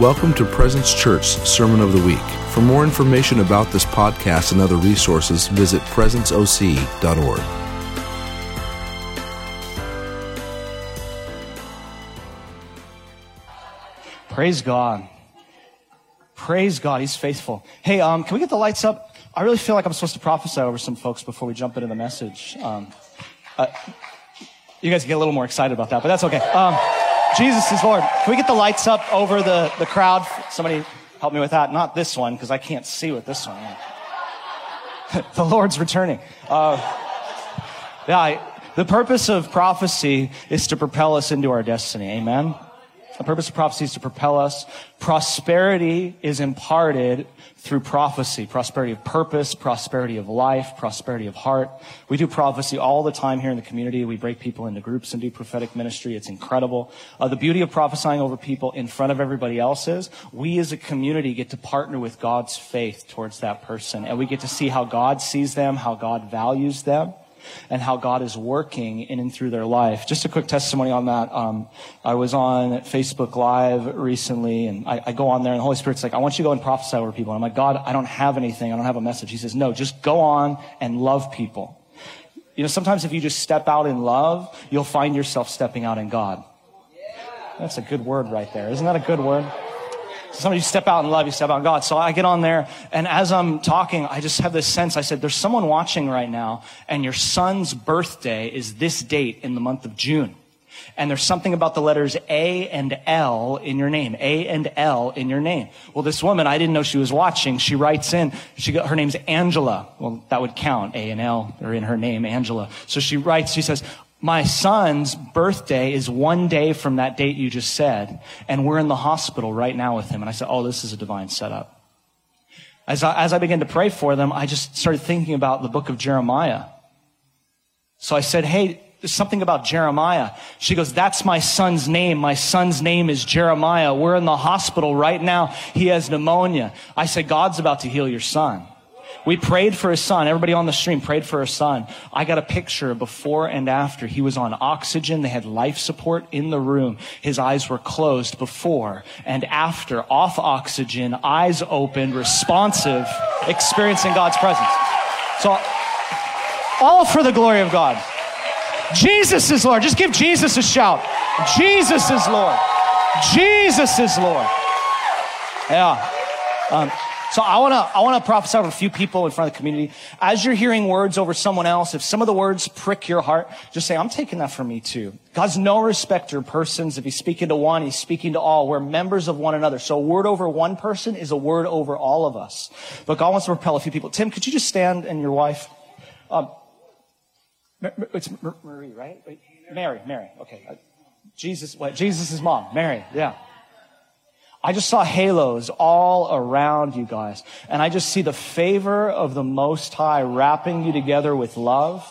Welcome to Presence Church Sermon of the Week. For more information about this podcast and other resources, visit presenceoc.org. Praise God. Praise God. He's faithful. Hey, um, can we get the lights up? I really feel like I'm supposed to prophesy over some folks before we jump into the message. Um, uh, you guys get a little more excited about that, but that's okay. Um, Jesus is Lord. Can we get the lights up over the, the crowd? Somebody help me with that. Not this one, because I can't see with this one. the Lord's returning. Uh, yeah, I, the purpose of prophecy is to propel us into our destiny. Amen. The purpose of prophecy is to propel us. Prosperity is imparted through prophecy. Prosperity of purpose, prosperity of life, prosperity of heart. We do prophecy all the time here in the community. We break people into groups and do prophetic ministry. It's incredible. Uh, the beauty of prophesying over people in front of everybody else is we as a community get to partner with God's faith towards that person. And we get to see how God sees them, how God values them and how God is working in and through their life. Just a quick testimony on that. Um, I was on Facebook Live recently, and I, I, go on there, and the Holy Spirit's like, "I want you to go and prophesy over people." And I'm like, "God, I don't have anything. I don't have a message." He says, "No, just go on and love people." You know, sometimes if you just step out in love, you'll find yourself stepping out in God. That's a good word right there. Isn't that a good word? Somebody you step out in love, you step out in God. So I get on there, and as I'm talking, I just have this sense. I said, There's someone watching right now, and your son's birthday is this date in the month of June. And there's something about the letters A and L in your name. A and L in your name. Well, this woman, I didn't know she was watching. She writes in, she got, her name's Angela. Well, that would count. A and L are in her name, Angela. So she writes, she says, my son's birthday is one day from that date you just said, and we're in the hospital right now with him. And I said, Oh, this is a divine setup. As I, as I began to pray for them, I just started thinking about the book of Jeremiah. So I said, Hey, there's something about Jeremiah. She goes, That's my son's name. My son's name is Jeremiah. We're in the hospital right now. He has pneumonia. I said, God's about to heal your son. We prayed for his son. Everybody on the stream prayed for his son. I got a picture before and after. He was on oxygen. They had life support in the room. His eyes were closed before and after, off oxygen, eyes open, responsive, experiencing God's presence. So, all for the glory of God. Jesus is Lord. Just give Jesus a shout. Jesus is Lord. Jesus is Lord. Yeah. Um, so I want to I want to prophesy over a few people in front of the community. As you're hearing words over someone else, if some of the words prick your heart, just say, "I'm taking that for me too." God's no respecter of persons. If He's speaking to one, He's speaking to all. We're members of one another. So a word over one person is a word over all of us. But God wants to repel a few people. Tim, could you just stand and your wife? Um, it's Marie, right? Mary, Mary. Okay. Uh, Jesus, what? Jesus' mom, Mary. Yeah. I just saw halos all around you guys. And I just see the favor of the Most High wrapping you together with love.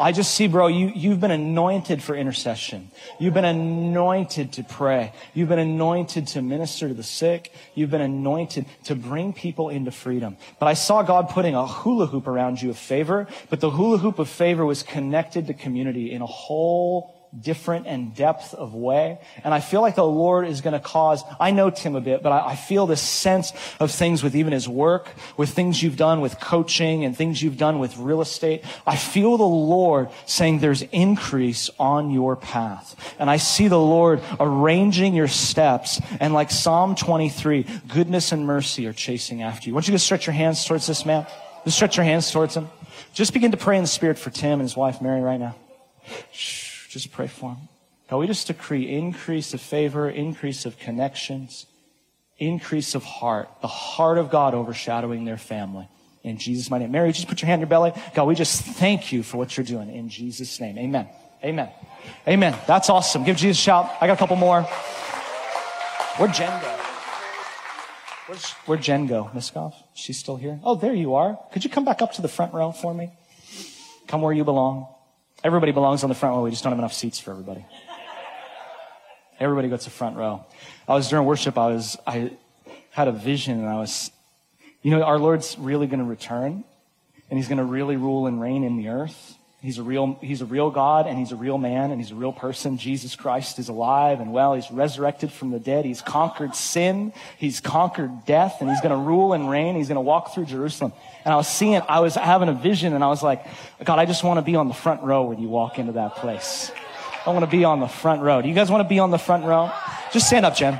I just see, bro, you, you've been anointed for intercession. You've been anointed to pray. You've been anointed to minister to the sick. You've been anointed to bring people into freedom. But I saw God putting a hula hoop around you of favor, but the hula hoop of favor was connected to community in a whole different and depth of way. And I feel like the Lord is going to cause, I know Tim a bit, but I, I, feel this sense of things with even his work, with things you've done with coaching and things you've done with real estate. I feel the Lord saying there's increase on your path. And I see the Lord arranging your steps. And like Psalm 23, goodness and mercy are chasing after you. I want you to stretch your hands towards this man. Just stretch your hands towards him. Just begin to pray in the spirit for Tim and his wife Mary right now. Shh. Just pray for them. God, we just decree increase of favor, increase of connections, increase of heart, the heart of God overshadowing their family. In Jesus' mighty name. Mary, just put your hand in your belly. God, we just thank you for what you're doing. In Jesus' name. Amen. Amen. Amen. That's awesome. Give Jesus a shout. I got a couple more. Where'd Jen go? Where's, where'd Jen go? Miskov? She's still here? Oh, there you are. Could you come back up to the front row for me? Come where you belong. Everybody belongs on the front row. We just don't have enough seats for everybody. Everybody gets a front row. I was during worship. I was, I had a vision and I was, you know, our Lord's really going to return and he's going to really rule and reign in the earth. He's a real, he's a real God and he's a real man and he's a real person. Jesus Christ is alive and well. He's resurrected from the dead. He's conquered sin. He's conquered death and he's going to rule and reign. He's going to walk through Jerusalem. And I was seeing, I was having a vision and I was like, God, I just want to be on the front row when you walk into that place. I want to be on the front row. Do you guys want to be on the front row? Just stand up, Jen.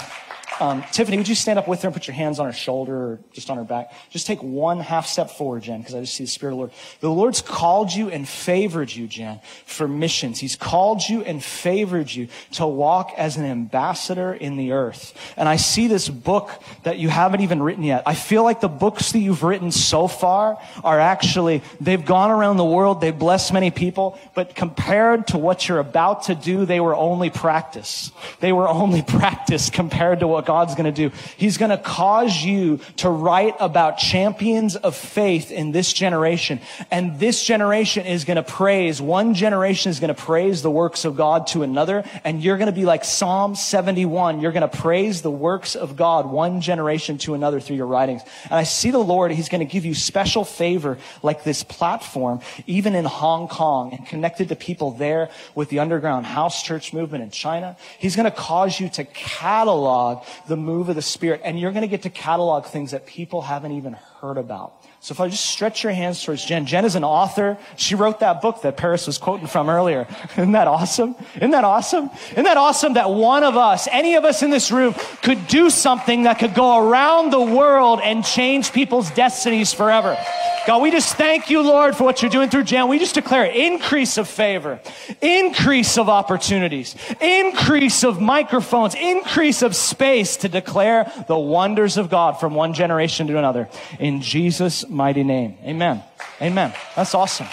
Um, Tiffany, would you stand up with her and put your hands on her shoulder or just on her back? Just take one half step forward, Jen, because I just see the Spirit of the Lord. The Lord's called you and favored you, Jen, for missions. He's called you and favored you to walk as an ambassador in the earth. And I see this book that you haven't even written yet. I feel like the books that you've written so far are actually, they've gone around the world, they've blessed many people, but compared to what you're about to do, they were only practice. They were only practice compared to what God's going to do. He's going to cause you to write about champions of faith in this generation. And this generation is going to praise, one generation is going to praise the works of God to another. And you're going to be like Psalm 71. You're going to praise the works of God one generation to another through your writings. And I see the Lord, He's going to give you special favor like this platform, even in Hong Kong and connected to people there with the underground house church movement in China. He's going to cause you to catalog the move of the Spirit, and you're going to get to catalog things that people haven't even heard about. So if I just stretch your hands towards Jen. Jen is an author. She wrote that book that Paris was quoting from earlier. Isn't that awesome? Isn't that awesome? Isn't that awesome that one of us, any of us in this room, could do something that could go around the world and change people's destinies forever? God, we just thank you, Lord, for what you're doing through Jen. We just declare increase of favor, increase of opportunities, increase of microphones, increase of space to declare the wonders of God from one generation to another. In Jesus' mighty name. Amen. Amen. That's awesome.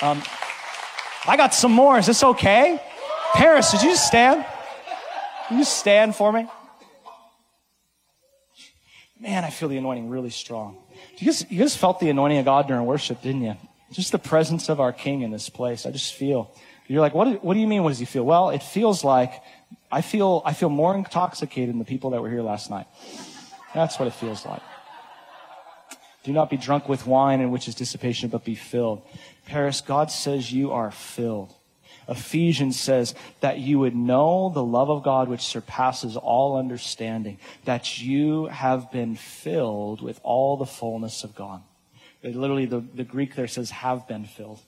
Um, I got some more. Is this okay? Paris, did you just stand? Can you just stand for me? Man, I feel the anointing really strong. You guys, you guys felt the anointing of God during worship, didn't you? Just the presence of our King in this place. I just feel. You're like, what what do you mean? What does he feel? Well, it feels like I feel, I feel more intoxicated than the people that were here last night. That's what it feels like. Do not be drunk with wine in which is dissipation, but be filled. Paris, God says you are filled. Ephesians says that you would know the love of God which surpasses all understanding, that you have been filled with all the fullness of God. It literally, the, the Greek there says have been filled.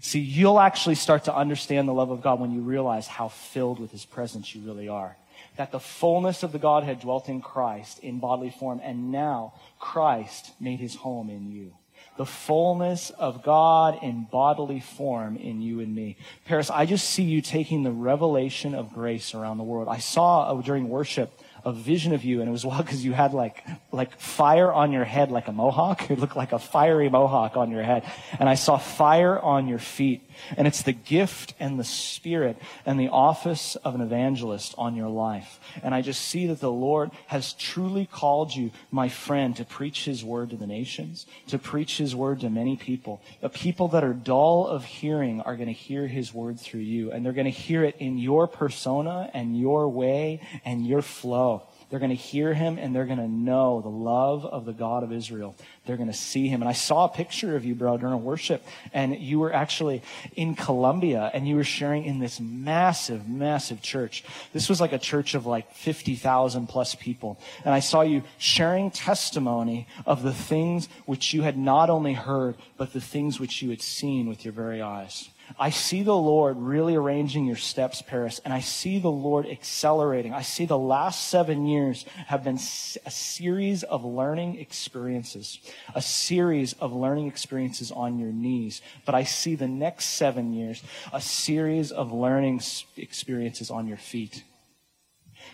See, you'll actually start to understand the love of God when you realize how filled with His presence you really are. That the fullness of the Godhead dwelt in Christ in bodily form, and now Christ made His home in you the fullness of God in bodily form in you and me. Paris, I just see you taking the revelation of grace around the world. I saw uh, during worship a vision of you, and it was wild because you had like like fire on your head, like a mohawk. It looked like a fiery mohawk on your head, and I saw fire on your feet. And it's the gift and the spirit and the office of an evangelist on your life. And I just see that the Lord has truly called you, my friend, to preach his word to the nations, to preach his word to many people. The people that are dull of hearing are going to hear his word through you, and they're going to hear it in your persona and your way and your flow. They're going to hear him and they're going to know the love of the God of Israel. They're going to see him. And I saw a picture of you, bro, during worship. And you were actually in Colombia and you were sharing in this massive, massive church. This was like a church of like 50,000 plus people. And I saw you sharing testimony of the things which you had not only heard, but the things which you had seen with your very eyes. I see the Lord really arranging your steps, Paris, and I see the Lord accelerating. I see the last seven years have been a series of learning experiences, a series of learning experiences on your knees. But I see the next seven years, a series of learning experiences on your feet.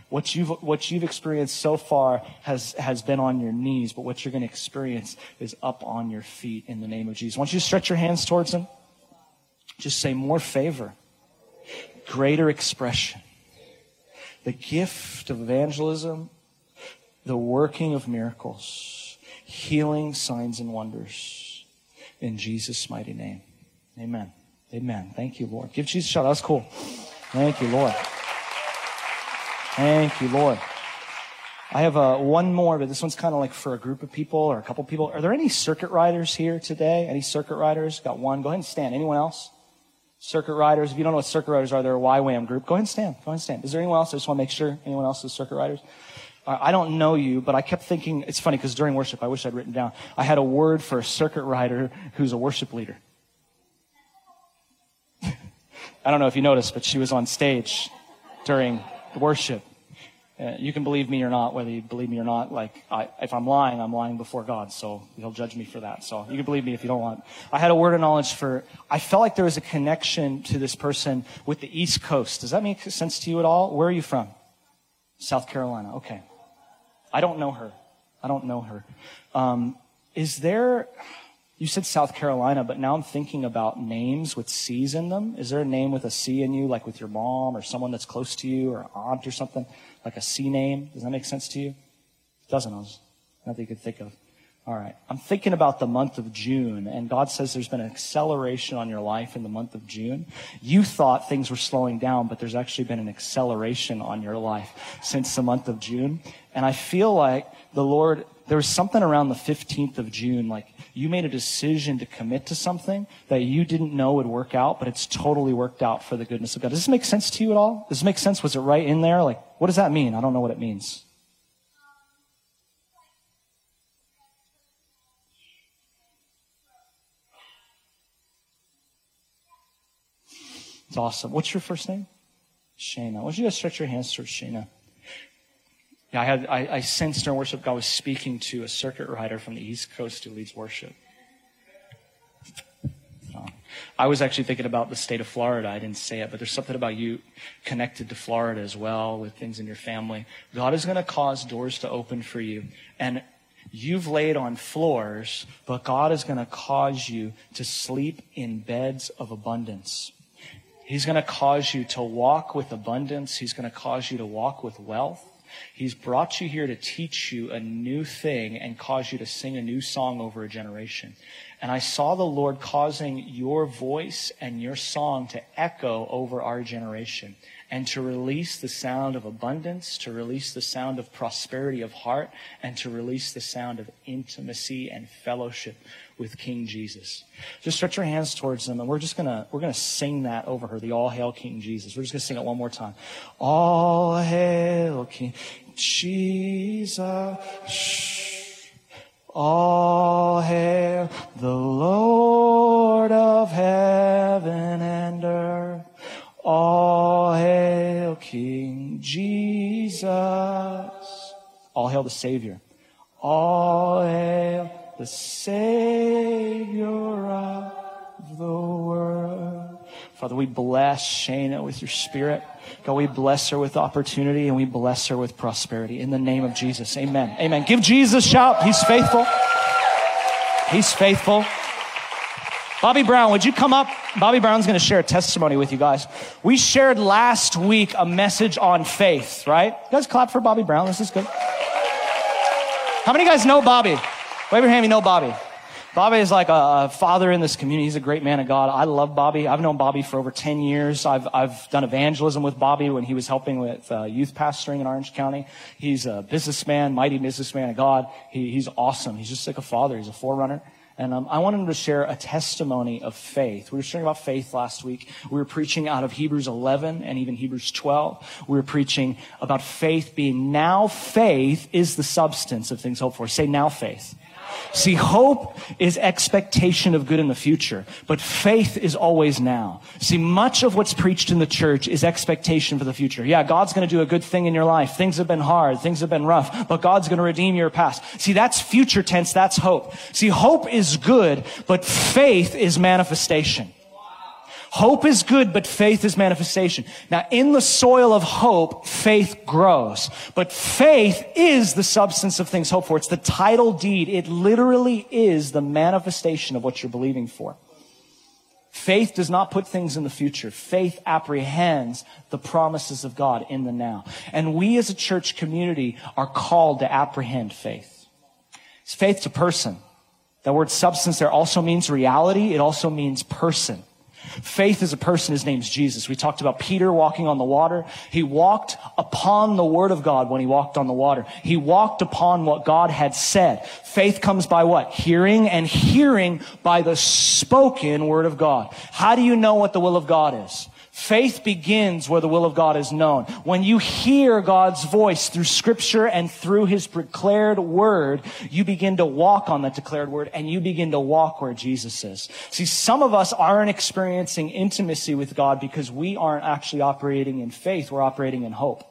What you've, what you've experienced so far has, has been on your knees, but what you're going to experience is up on your feet in the name of Jesus. I want you stretch your hands towards Him. Just say more favor, greater expression, the gift of evangelism, the working of miracles, healing, signs, and wonders. In Jesus' mighty name. Amen. Amen. Thank you, Lord. Give Jesus a shout. That was cool. Thank you, Lord. Thank you, Lord. I have uh, one more, but this one's kind of like for a group of people or a couple people. Are there any circuit riders here today? Any circuit riders? Got one. Go ahead and stand. Anyone else? Circuit riders. If you don't know what circuit riders are, they're a YWAM group. Go ahead and stand. Go ahead and stand. Is there anyone else? I just want to make sure anyone else is circuit riders. I don't know you, but I kept thinking, it's funny because during worship, I wish I'd written down, I had a word for a circuit rider who's a worship leader. I don't know if you noticed, but she was on stage during worship. Uh, you can believe me or not, whether you believe me or not. Like, I, if I'm lying, I'm lying before God, so He'll judge me for that. So you can believe me if you don't want. I had a word of knowledge for. I felt like there was a connection to this person with the East Coast. Does that make sense to you at all? Where are you from? South Carolina. Okay. I don't know her. I don't know her. Um, is there? You said South Carolina, but now I'm thinking about names with C's in them. Is there a name with a C in you, like with your mom or someone that's close to you or aunt or something? Like a C name? Does that make sense to you? Doesn't. Nothing you could think of. All right. I'm thinking about the month of June, and God says there's been an acceleration on your life in the month of June. You thought things were slowing down, but there's actually been an acceleration on your life since the month of June. And I feel like the Lord, there was something around the 15th of June, like you made a decision to commit to something that you didn't know would work out, but it's totally worked out for the goodness of God. Does this make sense to you at all? Does this make sense? Was it right in there? Like, what does that mean? I don't know what it means. It's awesome. What's your first name? Shayna. Why don't you guys stretch your hands towards Yeah, I had I, I sensed during worship God was speaking to a circuit rider from the East Coast who leads worship. I was actually thinking about the state of Florida. I didn't say it, but there's something about you connected to Florida as well with things in your family. God is going to cause doors to open for you. And you've laid on floors, but God is going to cause you to sleep in beds of abundance. He's going to cause you to walk with abundance. He's going to cause you to walk with wealth. He's brought you here to teach you a new thing and cause you to sing a new song over a generation. And I saw the Lord causing your voice and your song to echo over our generation and to release the sound of abundance, to release the sound of prosperity of heart, and to release the sound of intimacy and fellowship with King Jesus. Just stretch your hands towards them, and we're just gonna we're gonna sing that over her. The All Hail King Jesus. We're just gonna sing it one more time. All hail King Jesus. All hail the Lord of heaven and earth. All hail King Jesus. All hail the Savior. All hail the Savior of the world. Father, we bless Shana with your spirit. God, we bless her with opportunity and we bless her with prosperity in the name of Jesus. Amen. Amen. Give Jesus a shout. He's faithful. He's faithful. Bobby Brown, would you come up? Bobby Brown's going to share a testimony with you guys. We shared last week a message on faith, right? You guys clap for Bobby Brown. This is good. How many guys know Bobby? Hand, you know Bobby. Bobby is like a, father in this community. He's a great man of God. I love Bobby. I've known Bobby for over 10 years. I've, I've done evangelism with Bobby when he was helping with uh, youth pastoring in Orange County. He's a businessman, mighty businessman of God. He, he's awesome. He's just like a father. He's a forerunner. And um, I wanted him to share a testimony of faith. We were sharing about faith last week. We were preaching out of Hebrews 11 and even Hebrews 12. We were preaching about faith being now faith is the substance of things hoped for. Say now faith. See, hope is expectation of good in the future, but faith is always now. See, much of what's preached in the church is expectation for the future. Yeah, God's going to do a good thing in your life. Things have been hard. Things have been rough, but God's going to redeem your past. See, that's future tense. That's hope. See, hope is good, but faith is manifestation. Hope is good, but faith is manifestation. Now, in the soil of hope, faith grows. But faith is the substance of things hoped for. It's the title deed. It literally is the manifestation of what you're believing for. Faith does not put things in the future. Faith apprehends the promises of God in the now. And we as a church community are called to apprehend faith. It's faith to person. That word substance there also means reality. It also means person. Faith is a person. His name's Jesus. We talked about Peter walking on the water. He walked upon the word of God when he walked on the water. He walked upon what God had said. Faith comes by what? Hearing and hearing by the spoken word of God. How do you know what the will of God is? Faith begins where the will of God is known. When you hear God's voice through scripture and through his declared word, you begin to walk on that declared word and you begin to walk where Jesus is. See, some of us aren't experiencing intimacy with God because we aren't actually operating in faith. We're operating in hope.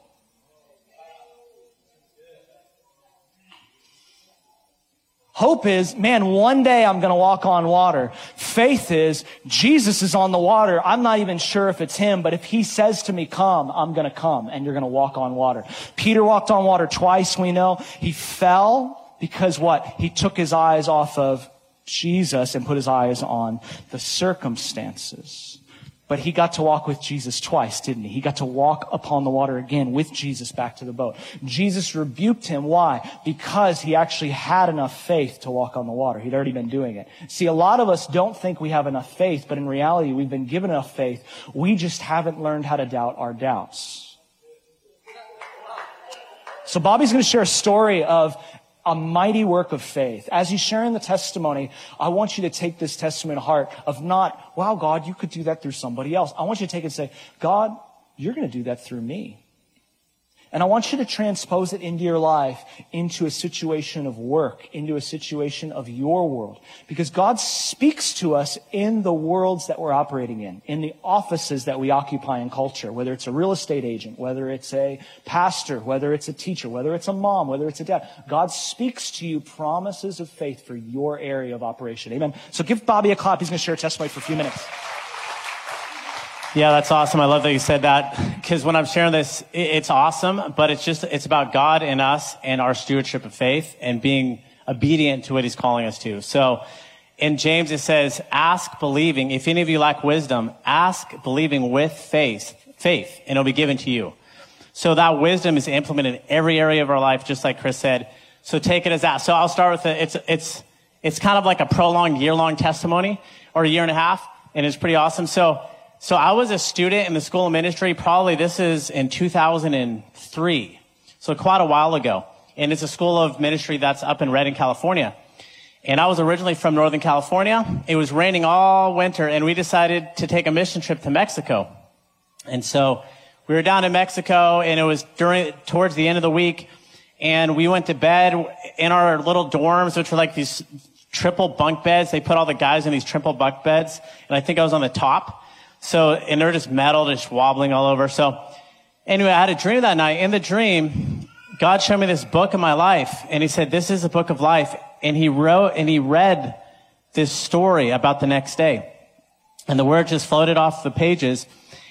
Hope is, man, one day I'm going to walk on water. Faith is, Jesus is on the water. I'm not even sure if it's him, but if he says to me, come, I'm going to come and you're going to walk on water. Peter walked on water twice, we know. He fell because what? He took his eyes off of Jesus and put his eyes on the circumstances. But he got to walk with Jesus twice, didn't he? He got to walk upon the water again with Jesus back to the boat. Jesus rebuked him. Why? Because he actually had enough faith to walk on the water. He'd already been doing it. See, a lot of us don't think we have enough faith, but in reality, we've been given enough faith. We just haven't learned how to doubt our doubts. So Bobby's going to share a story of a mighty work of faith. As he's sharing the testimony, I want you to take this testimony to heart of not, wow, God, you could do that through somebody else. I want you to take it and say, God, you're going to do that through me. And I want you to transpose it into your life, into a situation of work, into a situation of your world. Because God speaks to us in the worlds that we're operating in, in the offices that we occupy in culture, whether it's a real estate agent, whether it's a pastor, whether it's a teacher, whether it's a mom, whether it's a dad. God speaks to you promises of faith for your area of operation. Amen. So give Bobby a clap. He's going to share a testimony for a few minutes. Yeah, that's awesome. I love that you said that because when I'm sharing this, it's awesome, but it's just, it's about God and us and our stewardship of faith and being obedient to what he's calling us to. So in James, it says, ask believing. If any of you lack wisdom, ask believing with faith, faith, and it'll be given to you. So that wisdom is implemented in every area of our life, just like Chris said. So take it as that. So I'll start with it. It's, it's, it's kind of like a prolonged year long testimony or a year and a half. And it's pretty awesome. So so I was a student in the school of ministry. Probably this is in 2003. So quite a while ago. And it's a school of ministry that's up in Redding, California. And I was originally from Northern California. It was raining all winter and we decided to take a mission trip to Mexico. And so we were down in Mexico and it was during, towards the end of the week and we went to bed in our little dorms, which were like these triple bunk beds. They put all the guys in these triple bunk beds and I think I was on the top. So, and they're just metal, just wobbling all over. So, anyway, I had a dream that night. In the dream, God showed me this book of my life, and He said, "This is a book of life." And He wrote and He read this story about the next day, and the word just floated off the pages.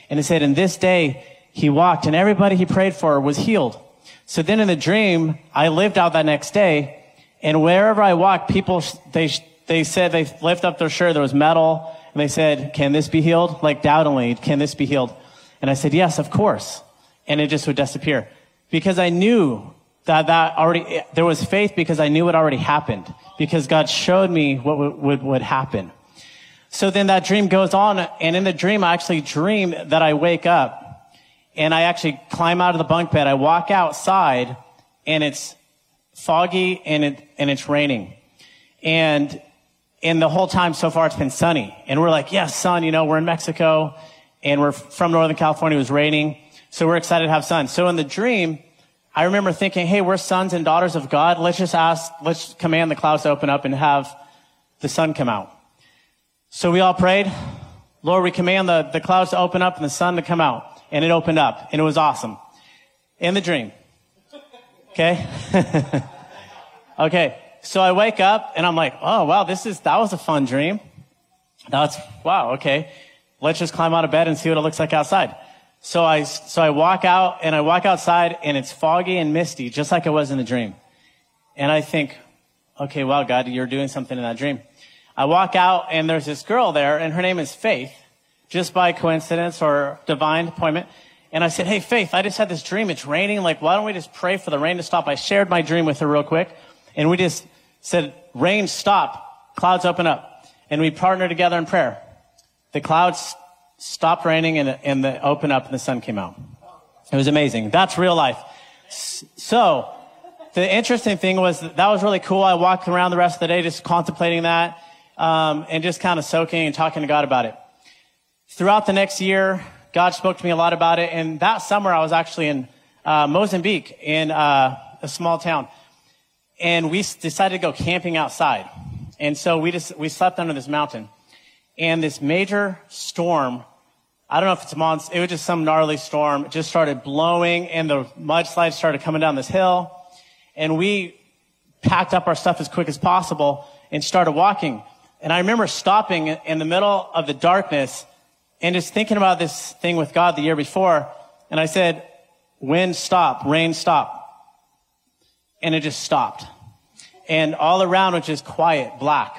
And He said, "In this day, He walked, and everybody He prayed for was healed." So then, in the dream, I lived out that next day, and wherever I walked, people they they said they lift up their shirt. There was metal and they said, Can this be healed? Like doubtingly, can this be healed? And I said, Yes, of course. And it just would disappear. Because I knew that that already, there was faith because I knew it already happened. Because God showed me what would, would, would happen. So then that dream goes on, and in the dream, I actually dream that I wake up, and I actually climb out of the bunk bed. I walk outside, and it's foggy, and it, and it's raining. And and the whole time so far it's been sunny. And we're like, yes, sun, you know, we're in Mexico and we're from Northern California. It was raining. So we're excited to have sun. So in the dream, I remember thinking, hey, we're sons and daughters of God. Let's just ask, let's command the clouds to open up and have the sun come out. So we all prayed. Lord, we command the, the clouds to open up and the sun to come out. And it opened up and it was awesome. In the dream. Okay? okay. So I wake up and I'm like, oh, wow, this is, that was a fun dream. That's, wow, okay. Let's just climb out of bed and see what it looks like outside. So I, so I walk out and I walk outside and it's foggy and misty, just like it was in the dream. And I think, okay, wow, God, you're doing something in that dream. I walk out and there's this girl there and her name is Faith, just by coincidence or divine appointment. And I said, Hey, Faith, I just had this dream. It's raining. Like, why don't we just pray for the rain to stop? I shared my dream with her real quick. And we just said, rain, stop. Clouds open up. And we partner together in prayer. The clouds stopped raining and, and the opened up and the sun came out. It was amazing. That's real life. So the interesting thing was that, that was really cool. I walked around the rest of the day just contemplating that um, and just kind of soaking and talking to God about it. Throughout the next year, God spoke to me a lot about it. And that summer, I was actually in uh, Mozambique in uh, a small town, and we decided to go camping outside. And so we just we slept under this mountain, and this major storm. I don't know if it's a monster. It was just some gnarly storm. It just started blowing, and the mudslides started coming down this hill, and we packed up our stuff as quick as possible and started walking. And I remember stopping in the middle of the darkness and just thinking about this thing with God the year before. And I said, wind stop, rain stop. And it just stopped. And all around was just quiet, black.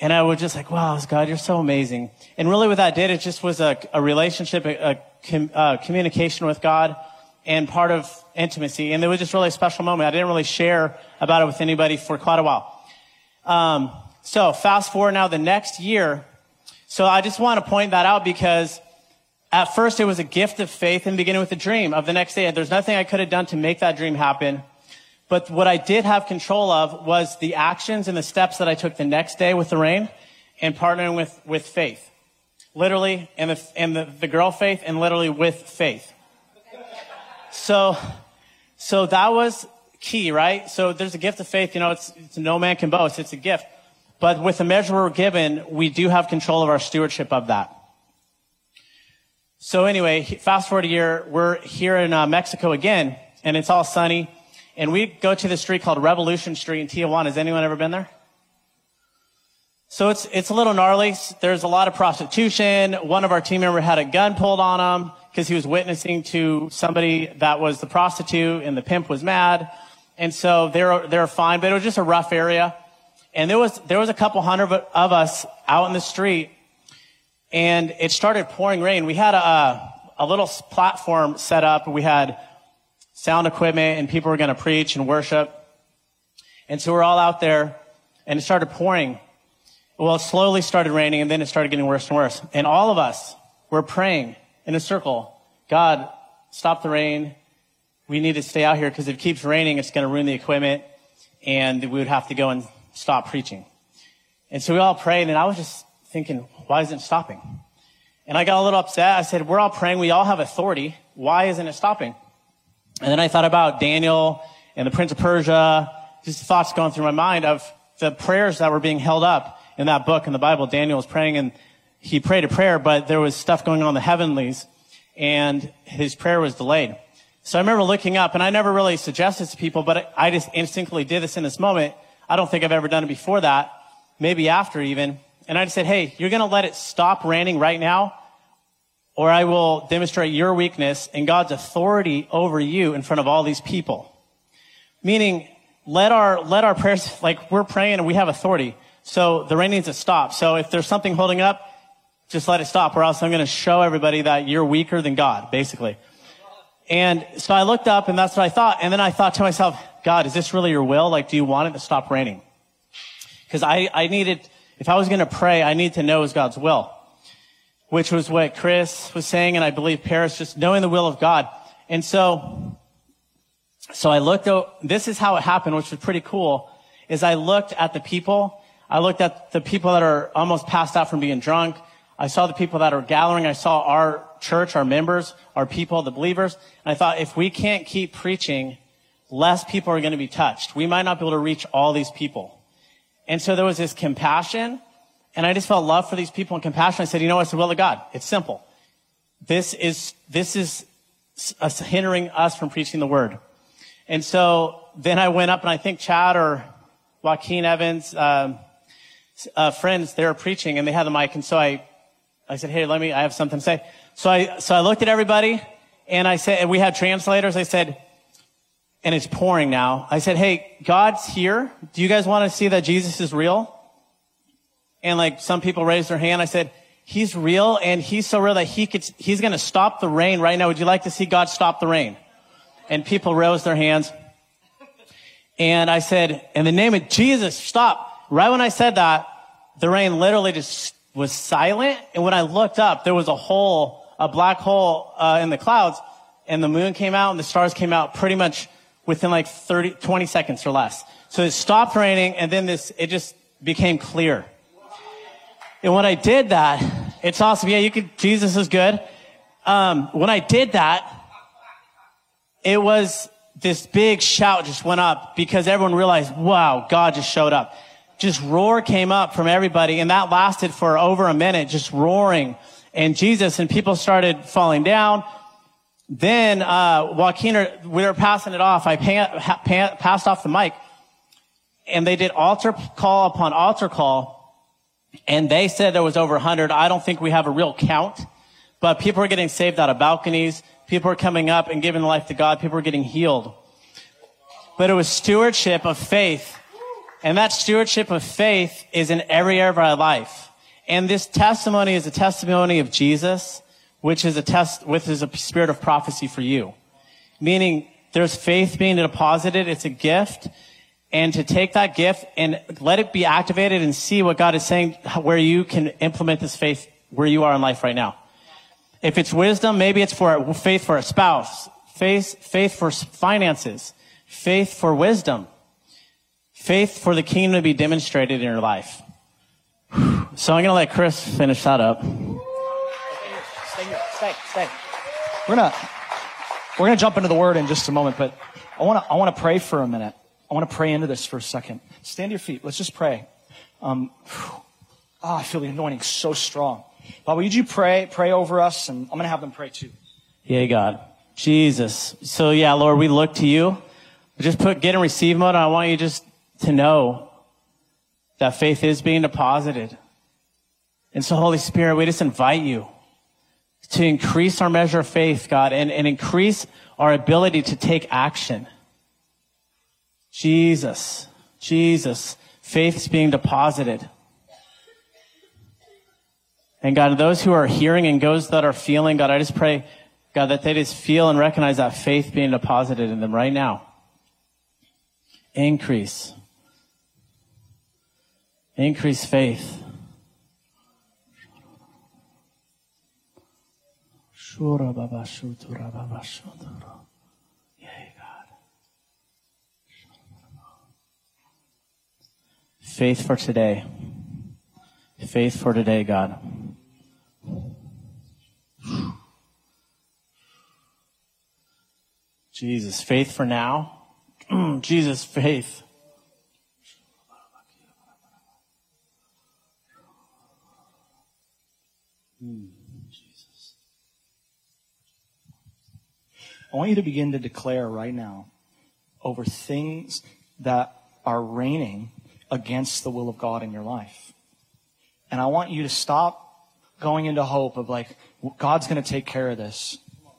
And I was just like, wow, God, you're so amazing. And really what that did, it just was a, a relationship, a, a, com, a, communication with God and part of intimacy. And it was just really a special moment. I didn't really share about it with anybody for quite a while. Um, so fast forward now the next year. So I just want to point that out because at first, it was a gift of faith and beginning with a dream of the next day. There's nothing I could have done to make that dream happen. But what I did have control of was the actions and the steps that I took the next day with the rain and partnering with, with faith. Literally, and the, and the, the girl faith and literally with faith. So, so that was key, right? So there's a gift of faith, you know, it's, it's no man can boast, it's a gift. But with the measure we're given, we do have control of our stewardship of that. So anyway, fast forward a year, we're here in uh, Mexico again, and it's all sunny. And we go to this street called Revolution Street in Tijuana. Has anyone ever been there? So it's, it's a little gnarly. There's a lot of prostitution. One of our team members had a gun pulled on him because he was witnessing to somebody that was the prostitute and the pimp was mad. And so they're, they're fine, but it was just a rough area. And there was, there was a couple hundred of us out in the street and it started pouring rain. We had a, a little platform set up. We had sound equipment and people were going to preach and worship. And so we're all out there and it started pouring. Well, it slowly started raining and then it started getting worse and worse. And all of us were praying in a circle. God, stop the rain. We need to stay out here because if it keeps raining, it's going to ruin the equipment and we would have to go and stop preaching. And so we all prayed and I was just thinking, why isn't it stopping? And I got a little upset. I said, we're all praying. We all have authority. Why isn't it stopping? And then I thought about Daniel and the Prince of Persia, just thoughts going through my mind of the prayers that were being held up in that book in the Bible. Daniel was praying and he prayed a prayer, but there was stuff going on in the heavenlies and his prayer was delayed. So I remember looking up and I never really suggested to people, but I just instinctively did this in this moment. I don't think I've ever done it before that, maybe after even and I said, hey, you're going to let it stop raining right now, or I will demonstrate your weakness and God's authority over you in front of all these people. Meaning, let our, let our prayers, like we're praying and we have authority. So the rain needs to stop. So if there's something holding up, just let it stop or else I'm going to show everybody that you're weaker than God, basically. And so I looked up and that's what I thought. And then I thought to myself, God, is this really your will? Like, do you want it to stop raining? Because I, I needed, if I was going to pray, I need to know is God's will, which was what Chris was saying. And I believe Paris, just knowing the will of God. And so, so I looked, this is how it happened, which was pretty cool, is I looked at the people. I looked at the people that are almost passed out from being drunk. I saw the people that are gathering. I saw our church, our members, our people, the believers. And I thought, if we can't keep preaching, less people are going to be touched. We might not be able to reach all these people. And so there was this compassion, and I just felt love for these people and compassion. I said, you know, it's the will of God. It's simple. This is, this is us hindering us from preaching the word. And so then I went up and I think Chad or Joaquin Evans, um, uh, friends, they were preaching and they had the mic. And so I, I said, Hey, let me, I have something to say. So I, so I looked at everybody and I said, and we had translators. I said, and it's pouring now. I said, Hey, God's here. Do you guys want to see that Jesus is real? And like some people raised their hand. I said, He's real and he's so real that he could, he's going to stop the rain right now. Would you like to see God stop the rain? And people raised their hands. And I said, in the name of Jesus, stop. Right when I said that, the rain literally just was silent. And when I looked up, there was a hole, a black hole uh, in the clouds, and the moon came out and the stars came out pretty much within like 30, 20 seconds or less. So it stopped raining, and then this, it just became clear. And when I did that, it's awesome. Yeah, you could, Jesus is good. Um, when I did that, it was this big shout just went up because everyone realized, wow, God just showed up. Just roar came up from everybody, and that lasted for over a minute, just roaring. And Jesus and people started falling down. Then, uh, Joaquin, we were passing it off. I pa- pa- passed off the mic, and they did altar call upon altar call and they said there was over 100. I don't think we have a real count, but people are getting saved out of balconies. People are coming up and giving life to God. People are getting healed. But it was stewardship of faith. And that stewardship of faith is in every area of our life. And this testimony is a testimony of Jesus, which is a test, which is a spirit of prophecy for you. Meaning there's faith being deposited. It's a gift and to take that gift and let it be activated and see what God is saying, where you can implement this faith where you are in life right now. If it's wisdom, maybe it's for faith for a spouse, faith, faith for finances, faith for wisdom, faith for the kingdom to be demonstrated in your life. So I'm going to let Chris finish that up. Stay here. Stay, stay. We're gonna, we're gonna jump into the word in just a moment, but I wanna, I wanna pray for a minute. I want to pray into this for a second. Stand to your feet. Let's just pray. Um, oh, I feel the anointing so strong. Bob, would you pray, pray over us? And I'm going to have them pray too. Yeah, God. Jesus. So yeah, Lord, we look to you. Just put get and receive mode. I want you just to know that faith is being deposited. And so Holy Spirit, we just invite you to increase our measure of faith, God, and, and increase our ability to take action. Jesus, Jesus, faith is being deposited. And God, those who are hearing and those that are feeling, God, I just pray, God, that they just feel and recognize that faith being deposited in them right now. Increase. Increase faith. Shura baba shutura baba shutura. Faith for today. Faith for today, God. Jesus, faith for now. Jesus, faith. I want you to begin to declare right now over things that are reigning against the will of God in your life. And I want you to stop going into hope of like, God's going to take care of this.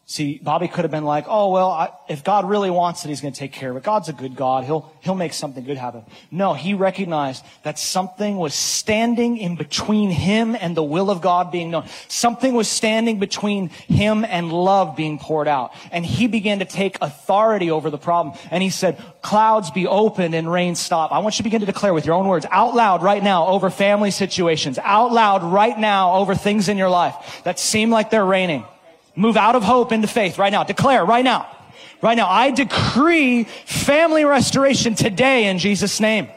See, Bobby could have been like, oh, well, I, if God really wants it, he's going to take care of it. God's a good God. He'll, he'll make something good happen. No, he recognized that something was standing in between him and the will of God being known. Something was standing between him and love being poured out. And he began to take authority over the problem. And he said, clouds be opened and rain stop. I want you to begin to declare with your own words out loud right now over family situations, out loud right now over things in your life that seem like they're raining. Move out of hope into faith right now. Declare right now. Right now. I decree family restoration today in Jesus' name.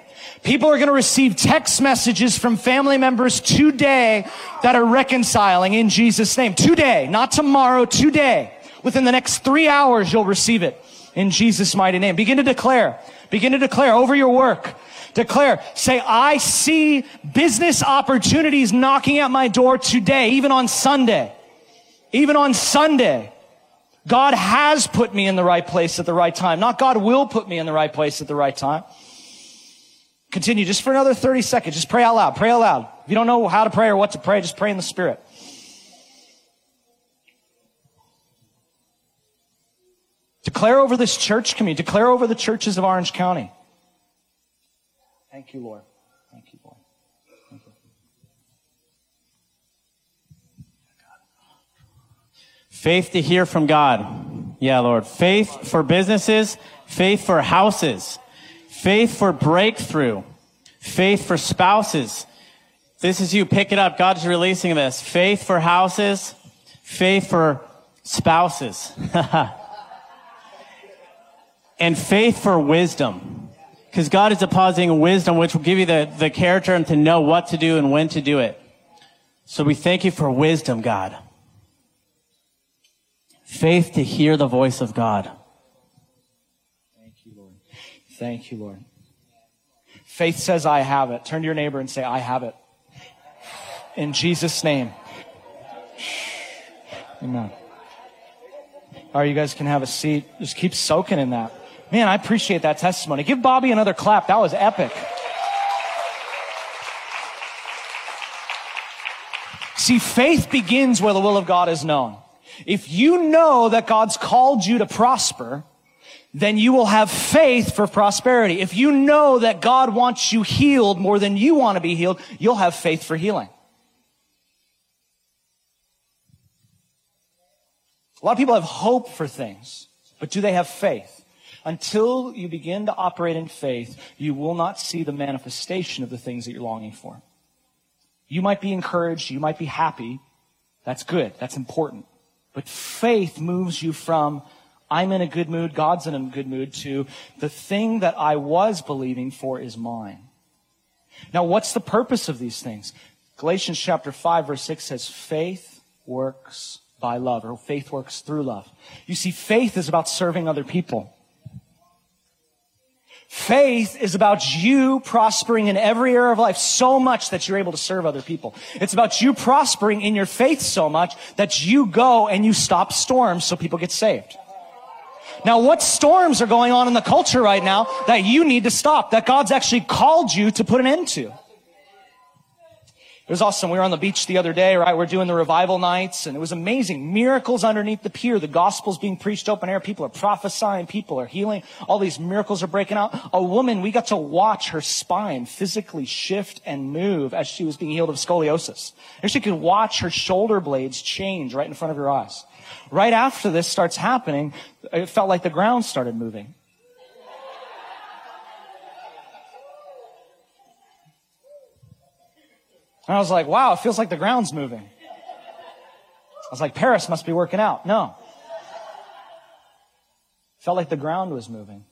People are going to receive text messages from family members today that are reconciling in Jesus' name. Today, not tomorrow, today. Within the next three hours, you'll receive it in Jesus' mighty name. Begin to declare. Begin to declare over your work. Declare. Say, I see business opportunities knocking at my door today, even on Sunday. Even on Sunday, God has put me in the right place at the right time. Not God will put me in the right place at the right time. Continue just for another 30 seconds. Just pray out loud. Pray out loud. If you don't know how to pray or what to pray, just pray in the Spirit. Declare over this church community. Declare over the churches of Orange County. Thank you, Lord. Faith to hear from God. Yeah, Lord. Faith for businesses, faith for houses, faith for breakthrough, faith for spouses, This is you. Pick it up. God's releasing this. Faith for houses, faith for spouses, and faith for wisdom. Because God is depositing wisdom, which will give you the, the character and to know what to do and when to do it. So we thank you for wisdom, God. Faith to hear the voice of God. Thank you, Lord. Thank you, Lord. Faith says, I have it. Turn to your neighbor and say, I have it. In Jesus' name. Amen. All right, you guys can have a seat. Just keep soaking in that. Man, I appreciate that testimony. Give Bobby another clap. That was epic. See, faith begins where the will of God is known. If you know that God's called you to prosper, then you will have faith for prosperity. If you know that God wants you healed more than you want to be healed, you'll have faith for healing. A lot of people have hope for things, but do they have faith? Until you begin to operate in faith, you will not see the manifestation of the things that you're longing for. You might be encouraged, you might be happy. That's good, that's important. But faith moves you from, I'm in a good mood, God's in a good mood, to the thing that I was believing for is mine. Now, what's the purpose of these things? Galatians chapter 5 verse 6 says, faith works by love, or faith works through love. You see, faith is about serving other people. Faith is about you prospering in every area of life so much that you're able to serve other people. It's about you prospering in your faith so much that you go and you stop storms so people get saved. Now, what storms are going on in the culture right now that you need to stop, that God's actually called you to put an end to? It was awesome. We were on the beach the other day, right? We're doing the revival nights and it was amazing. Miracles underneath the pier. The gospel's being preached open air. People are prophesying. People are healing. All these miracles are breaking out. A woman, we got to watch her spine physically shift and move as she was being healed of scoliosis. And she could watch her shoulder blades change right in front of your eyes. Right after this starts happening, it felt like the ground started moving. And I was like, wow, it feels like the ground's moving. I was like, Paris must be working out. No. Felt like the ground was moving.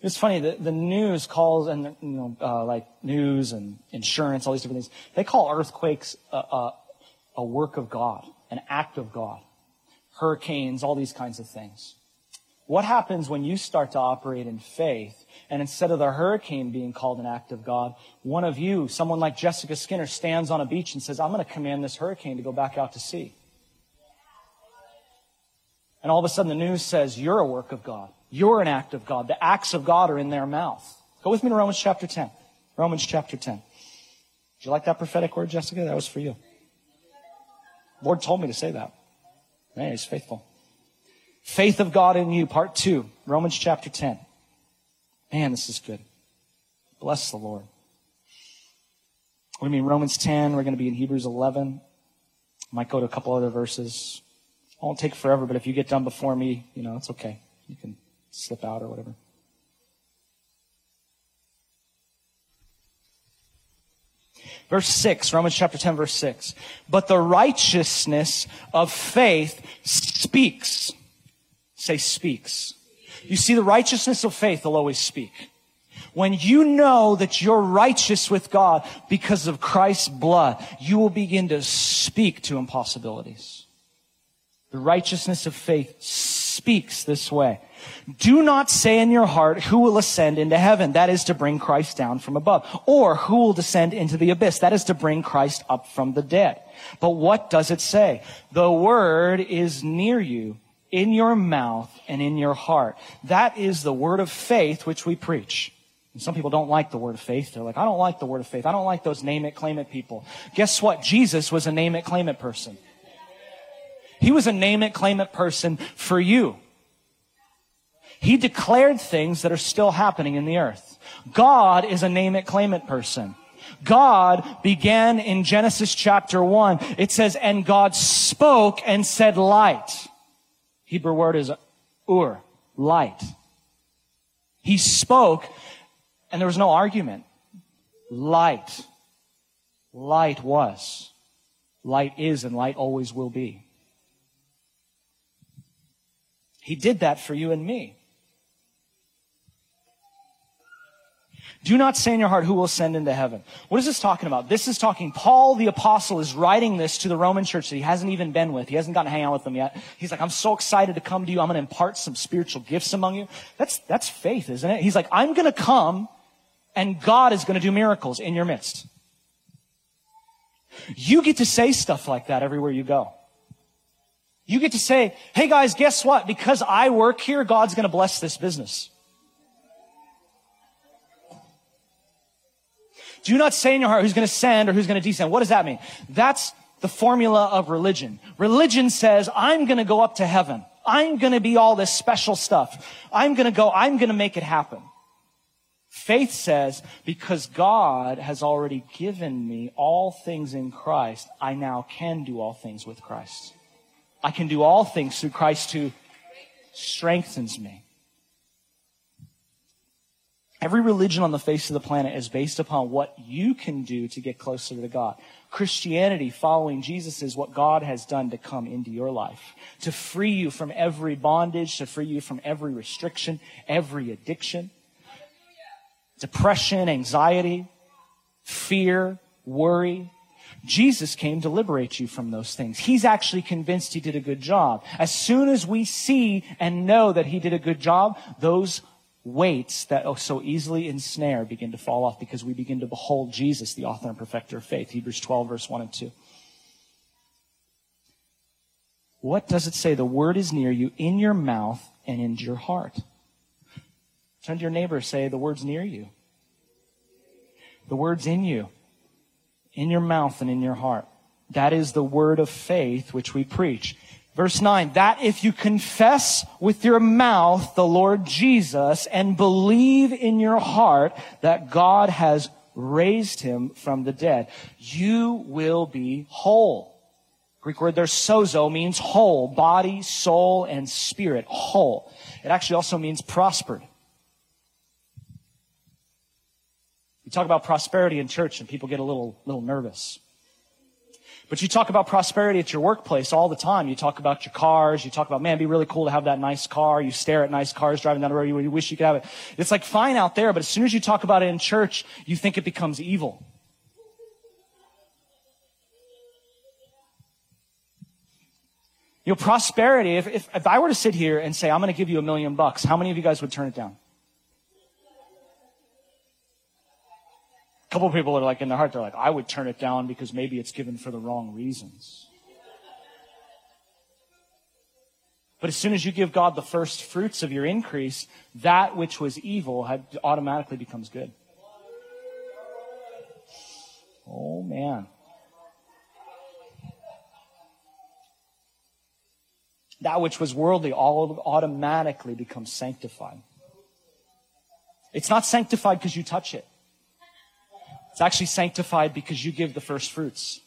It's funny, the, the news calls, and you know, uh, like news and insurance, all these different things, they call earthquakes a, a, a work of God, an act of God. Hurricanes, all these kinds of things. What happens when you start to operate in faith and instead of the hurricane being called an act of God, one of you, someone like Jessica Skinner, stands on a beach and says, I'm going to command this hurricane to go back out to sea. And all of a sudden the news says, You're a work of God. You're an act of God. The acts of God are in their mouth. Go with me to Romans chapter 10. Romans chapter 10. Did you like that prophetic word, Jessica? That was for you. Lord told me to say that. Man, he's faithful. Faith of God in you, part two, Romans chapter 10. Man, this is good. Bless the Lord. We're going to be in Romans 10. We're going to be in Hebrews 11. Might go to a couple other verses. It won't take forever, but if you get done before me, you know, it's okay. You can slip out or whatever. Verse 6, Romans chapter 10, verse 6. But the righteousness of faith speaks. Say speaks. You see, the righteousness of faith will always speak. When you know that you're righteous with God because of Christ's blood, you will begin to speak to impossibilities. The righteousness of faith speaks this way. Do not say in your heart, who will ascend into heaven? That is to bring Christ down from above. Or who will descend into the abyss? That is to bring Christ up from the dead. But what does it say? The word is near you in your mouth and in your heart. That is the word of faith which we preach. And some people don't like the word of faith. They're like, I don't like the word of faith. I don't like those name it, claim it people. Guess what? Jesus was a name it, claim it person. He was a name it, claim it person for you. He declared things that are still happening in the earth. God is a name it, claim it person. God began in Genesis chapter 1. It says, and God spoke and said light. Hebrew word is ur, light. He spoke and there was no argument. Light. light was, light is, and light always will be. He did that for you and me. Do not say in your heart, who will ascend into heaven? What is this talking about? This is talking, Paul the apostle is writing this to the Roman church that he hasn't even been with. He hasn't gotten to hang out with them yet. He's like, I'm so excited to come to you. I'm going to impart some spiritual gifts among you. That's, that's faith, isn't it? He's like, I'm going to come and God is going to do miracles in your midst. You get to say stuff like that everywhere you go. You get to say, hey guys, guess what? Because I work here, God's going to bless this business. Do not say in your heart who's going to send or who's going to descend. What does that mean? That's the formula of religion. Religion says, I'm going to go up to heaven. I'm going to be all this special stuff. I'm going to go, I'm going to make it happen. Faith says, because God has already given me all things in Christ, I now can do all things with Christ. I can do all things through Christ who strengthens me. Every religion on the face of the planet is based upon what you can do to get closer to God. Christianity, following Jesus, is what God has done to come into your life, to free you from every bondage, to free you from every restriction, every addiction, depression, anxiety, fear, worry. Jesus came to liberate you from those things. He's actually convinced he did a good job. As soon as we see and know that he did a good job, those weights that oh, so easily ensnare begin to fall off because we begin to behold Jesus, the author and perfecter of faith. Hebrews 12, verse 1 and 2. What does it say? The word is near you, in your mouth and in your heart. Turn to your neighbor, say, the word's near you. The word's in you, in your mouth and in your heart. That is the word of faith which we preach. Verse 9, that if you confess with your mouth the Lord Jesus and believe in your heart that God has raised him from the dead, you will be whole. Greek word there, sozo, means whole, body, soul, and spirit, whole. It actually also means prospered. We talk about prosperity in church and people get a little, little nervous. But you talk about prosperity at your workplace all the time. You talk about your cars. You talk about, man, it'd be really cool to have that nice car. You stare at nice cars driving down the road. You, you wish you could have it. It's like fine out there, but as soon as you talk about it in church, you think it becomes evil. You know, prosperity, if, if, if I were to sit here and say, I'm going to give you a million bucks, how many of you guys would turn it down? A couple people are like in their heart, they're like, I would turn it down because maybe it's given for the wrong reasons. But as soon as you give God the first fruits of your increase, that which was evil had, automatically becomes good. Oh man. That which was worldly all automatically becomes sanctified. It's not sanctified because you touch it. It's actually sanctified because you give the first fruits.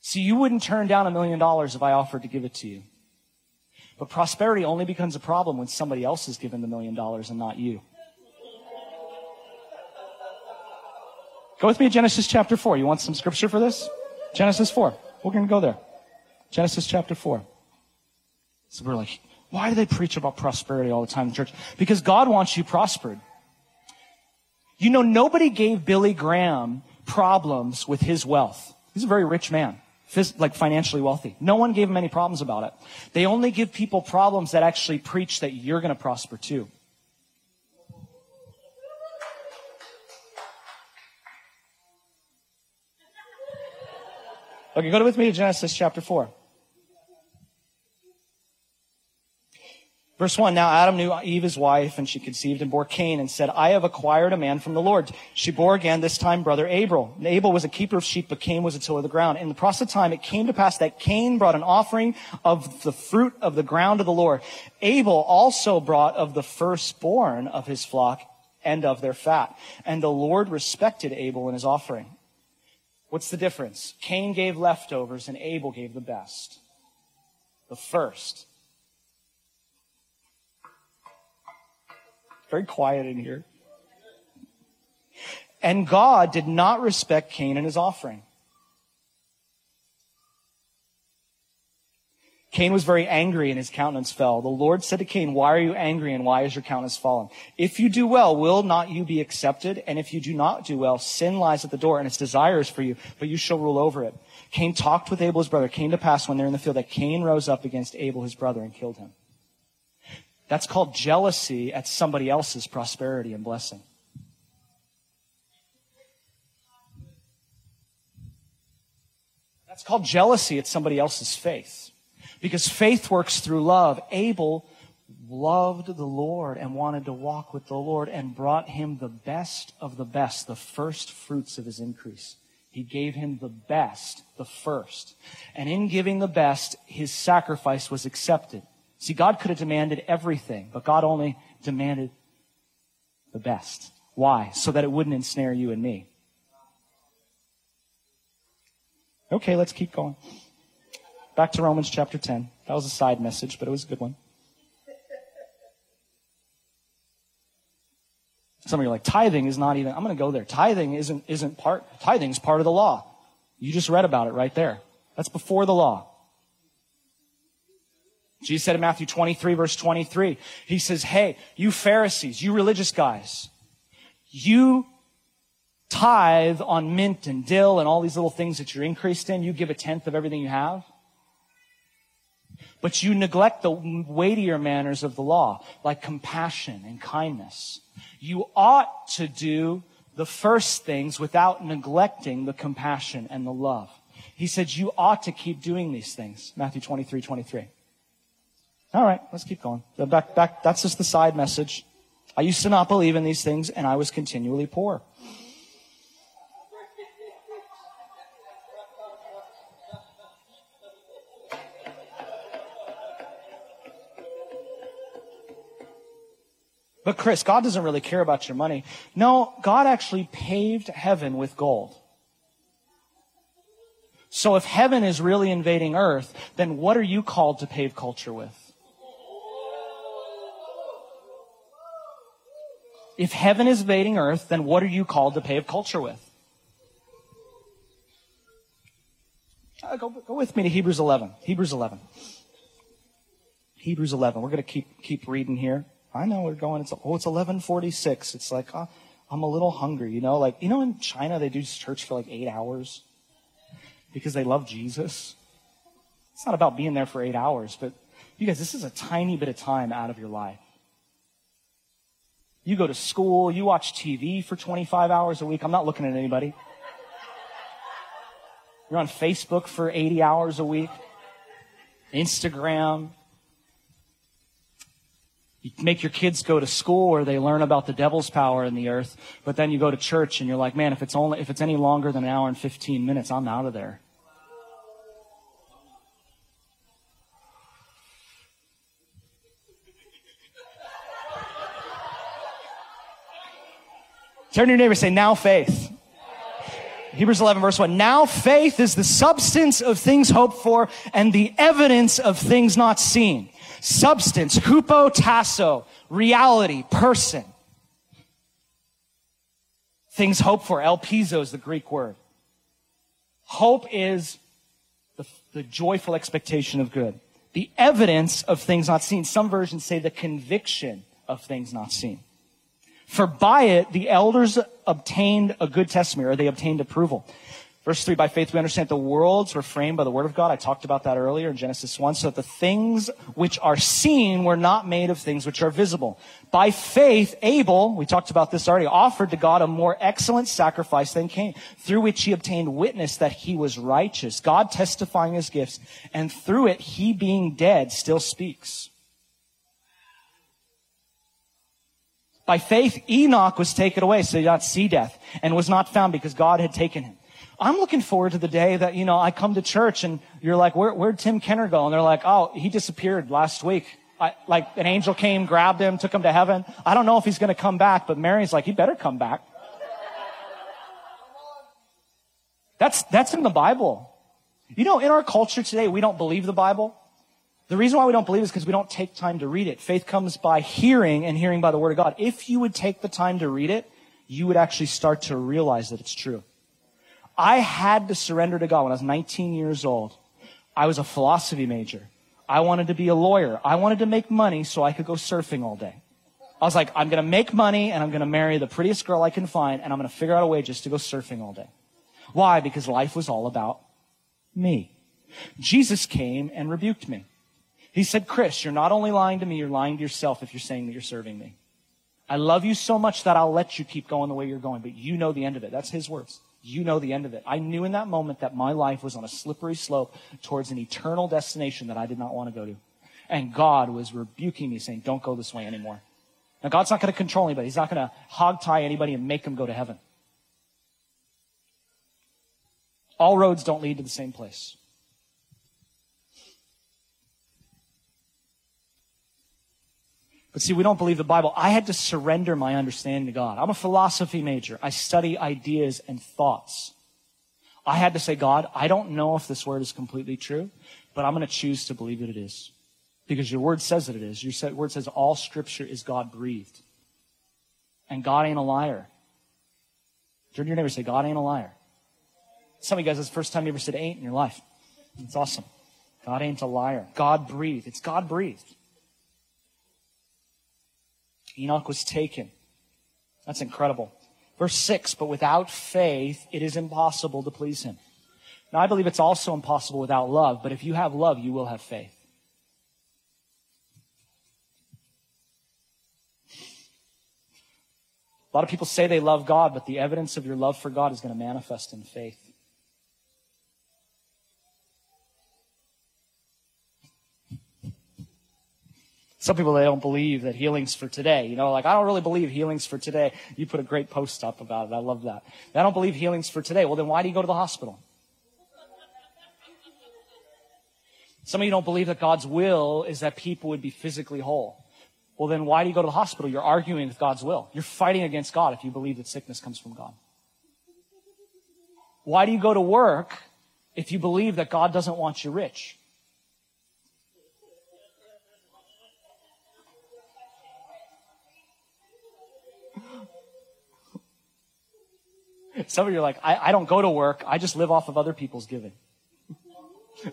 See, you wouldn't turn down a million dollars if I offered to give it to you. But prosperity only becomes a problem when somebody else is given the million dollars and not you. Go with me to Genesis chapter 4. You want some scripture for this? Genesis 4. We're going to go there. Genesis chapter 4. So we're like, why do they preach about prosperity all the time in church? Because God wants you prospered. You know, nobody gave Billy Graham problems with his wealth. He's a very rich man, like financially wealthy. No one gave him any problems about it. They only give people problems that actually preach that you're going to prosper too. Okay, go with me to Genesis chapter 4. Verse 1, now Adam knew Eve his wife, and she conceived and bore Cain, and said, I have acquired a man from the Lord. She bore again this time brother Abel. And Abel was a keeper of sheep, but Cain was a tiller of the ground. In the process of time, it came to pass that Cain brought an offering of the fruit of the ground to the Lord. Abel also brought of the firstborn of his flock and of their fat. And the Lord respected Abel and his offering. What's the difference? Cain gave leftovers, and Abel gave the best. The first. Very quiet in here. And God did not respect Cain and his offering. Cain was very angry and his countenance fell. The Lord said to Cain, why are you angry and why is your countenance fallen? If you do well, will not you be accepted? And if you do not do well, sin lies at the door and its desires for you, but you shall rule over it. Cain talked with Abel his brother. Came to pass when they're in the field that Cain rose up against Abel his brother and killed him. That's called jealousy at somebody else's prosperity and blessing. That's called jealousy at somebody else's faith. Because faith works through love. Abel loved the Lord and wanted to walk with the Lord and brought him the best of the best, the first fruits of his increase. He gave him the best, the first. And in giving the best, his sacrifice was accepted. See, God could have demanded everything, but God only demanded the best. Why? So that it wouldn't ensnare you and me. Okay, let's keep going. Back to Romans chapter 10. That was a side message, but it was a good one. Some of you are like, tithing is not even, I'm going to go there. Tithing isn't, isn't part, tithing is part of the law. You just read about it right there. That's before the law. Jesus said in Matthew 23 verse 23, He says, Hey, you Pharisees, you religious guys, you tithe on mint and dill and all these little things that you're increased in. You give a tenth of everything you have but you neglect the weightier manners of the law, like compassion and kindness. You ought to do the first things without neglecting the compassion and the love. He said you ought to keep doing these things. Matthew 23, 23. All right, let's keep going. Back, back, that's just the side message. I used to not believe in these things and I was continually poor. But Chris, God doesn't really care about your money. No, God actually paved heaven with gold. So if heaven is really invading earth, then what are you called to pave culture with? If heaven is invading earth, then what are you called to pave culture with? Uh, go, go with me to Hebrews 11. Hebrews 11. Hebrews 11. We're going to keep, keep reading here. I know we're going. It's oh, it's 11:46. It's like oh, I'm a little hungry. You know, like you know, in China they do church for like eight hours because they love Jesus. It's not about being there for eight hours, but you guys, this is a tiny bit of time out of your life. You go to school, you watch TV for 25 hours a week. I'm not looking at anybody. You're on Facebook for 80 hours a week. Instagram, you make your kids go to school where they learn about the devil's power in the earth, but then you go to church and you're like, man, if it's only, if it's any longer than an hour and 15 minutes, I'm out of there. Turn to your neighbor and say, now faith. Hebrews 11 verse 1. Now faith is the substance of things hoped for and the evidence of things not seen substance, hupotasso, reality, person. Things hoped for. Elpizo is the Greek word. Hope is the, the joyful expectation of good. The evidence of things not seen. Some versions say the conviction of things not seen. For by it, the elders obtained a good testimony, or they obtained approval. Verse 3, by faith we understand the worlds were framed by the word of God. I talked about that earlier in Genesis 1. So that the things which are seen were not made of things which are visible. By faith, Abel, we talked about this already, offered to God a more excellent sacrifice than Cain, through which he obtained witness that he was righteous, God testifying his gifts, and through it, he being dead still speaks. By faith, Enoch was taken away so he did not see death and was not found because God had taken him. I'm looking forward to the day that, you know, I come to church and you're like, Where, where'd Tim Kenner go? And they're like, oh, he disappeared last week. I, like an angel came, grabbed him, took him to heaven. I don't know if he's going to come back, but Mary's like, he better come back. That's, that's in the Bible. You know, in our culture today, we don't believe the Bible. The reason why we don't believe is because we don't take time to read it. Faith comes by hearing and hearing by the Word of God. If you would take the time to read it, you would actually start to realize that it's true. I had to surrender to God when I was 19 years old. I was a philosophy major. I wanted to be a lawyer. I wanted to make money so I could go surfing all day. I was like, I'm going to make money and I'm going to marry the prettiest girl I can find and I'm going to figure out a way just to go surfing all day. Why? Because life was all about me. Jesus came and rebuked me. He said, Chris, you're not only lying to me, you're lying to yourself if you're saying that you're serving me. I love you so much that I'll let you keep going the way you're going, but you know the end of it. That's his words. You know the end of it. I knew in that moment that my life was on a slippery slope towards an eternal destination that I did not want to go to. And God was rebuking me, saying, Don't go this way anymore. Now, God's not going to control anybody. He's not going to hog tie anybody and make them go to heaven. All roads don't lead to the same place. But see, we don't believe the Bible. I had to surrender my understanding to God. I'm a philosophy major. I study ideas and thoughts. I had to say, God, I don't know if this word is completely true, but I'm going to choose to believe that it is. Because your word says that it is. Your word says all scripture is God breathed. And God ain't a liar. Turn to your neighbor and say, God ain't a liar. Some of you guys, it's the first time you ever said ain't in your life. It's awesome. God ain't a liar. God breathed. It's God breathed. Enoch was taken. That's incredible. Verse 6 But without faith, it is impossible to please him. Now, I believe it's also impossible without love, but if you have love, you will have faith. A lot of people say they love God, but the evidence of your love for God is going to manifest in faith. Some people, they don't believe that healing's for today. You know, like, I don't really believe healing's for today. You put a great post up about it. I love that. I don't believe healing's for today. Well, then why do you go to the hospital? Some of you don't believe that God's will is that people would be physically whole. Well, then why do you go to the hospital? You're arguing with God's will. You're fighting against God if you believe that sickness comes from God. Why do you go to work if you believe that God doesn't want you rich? Some of you are like, I, I don't go to work. I just live off of other people's giving.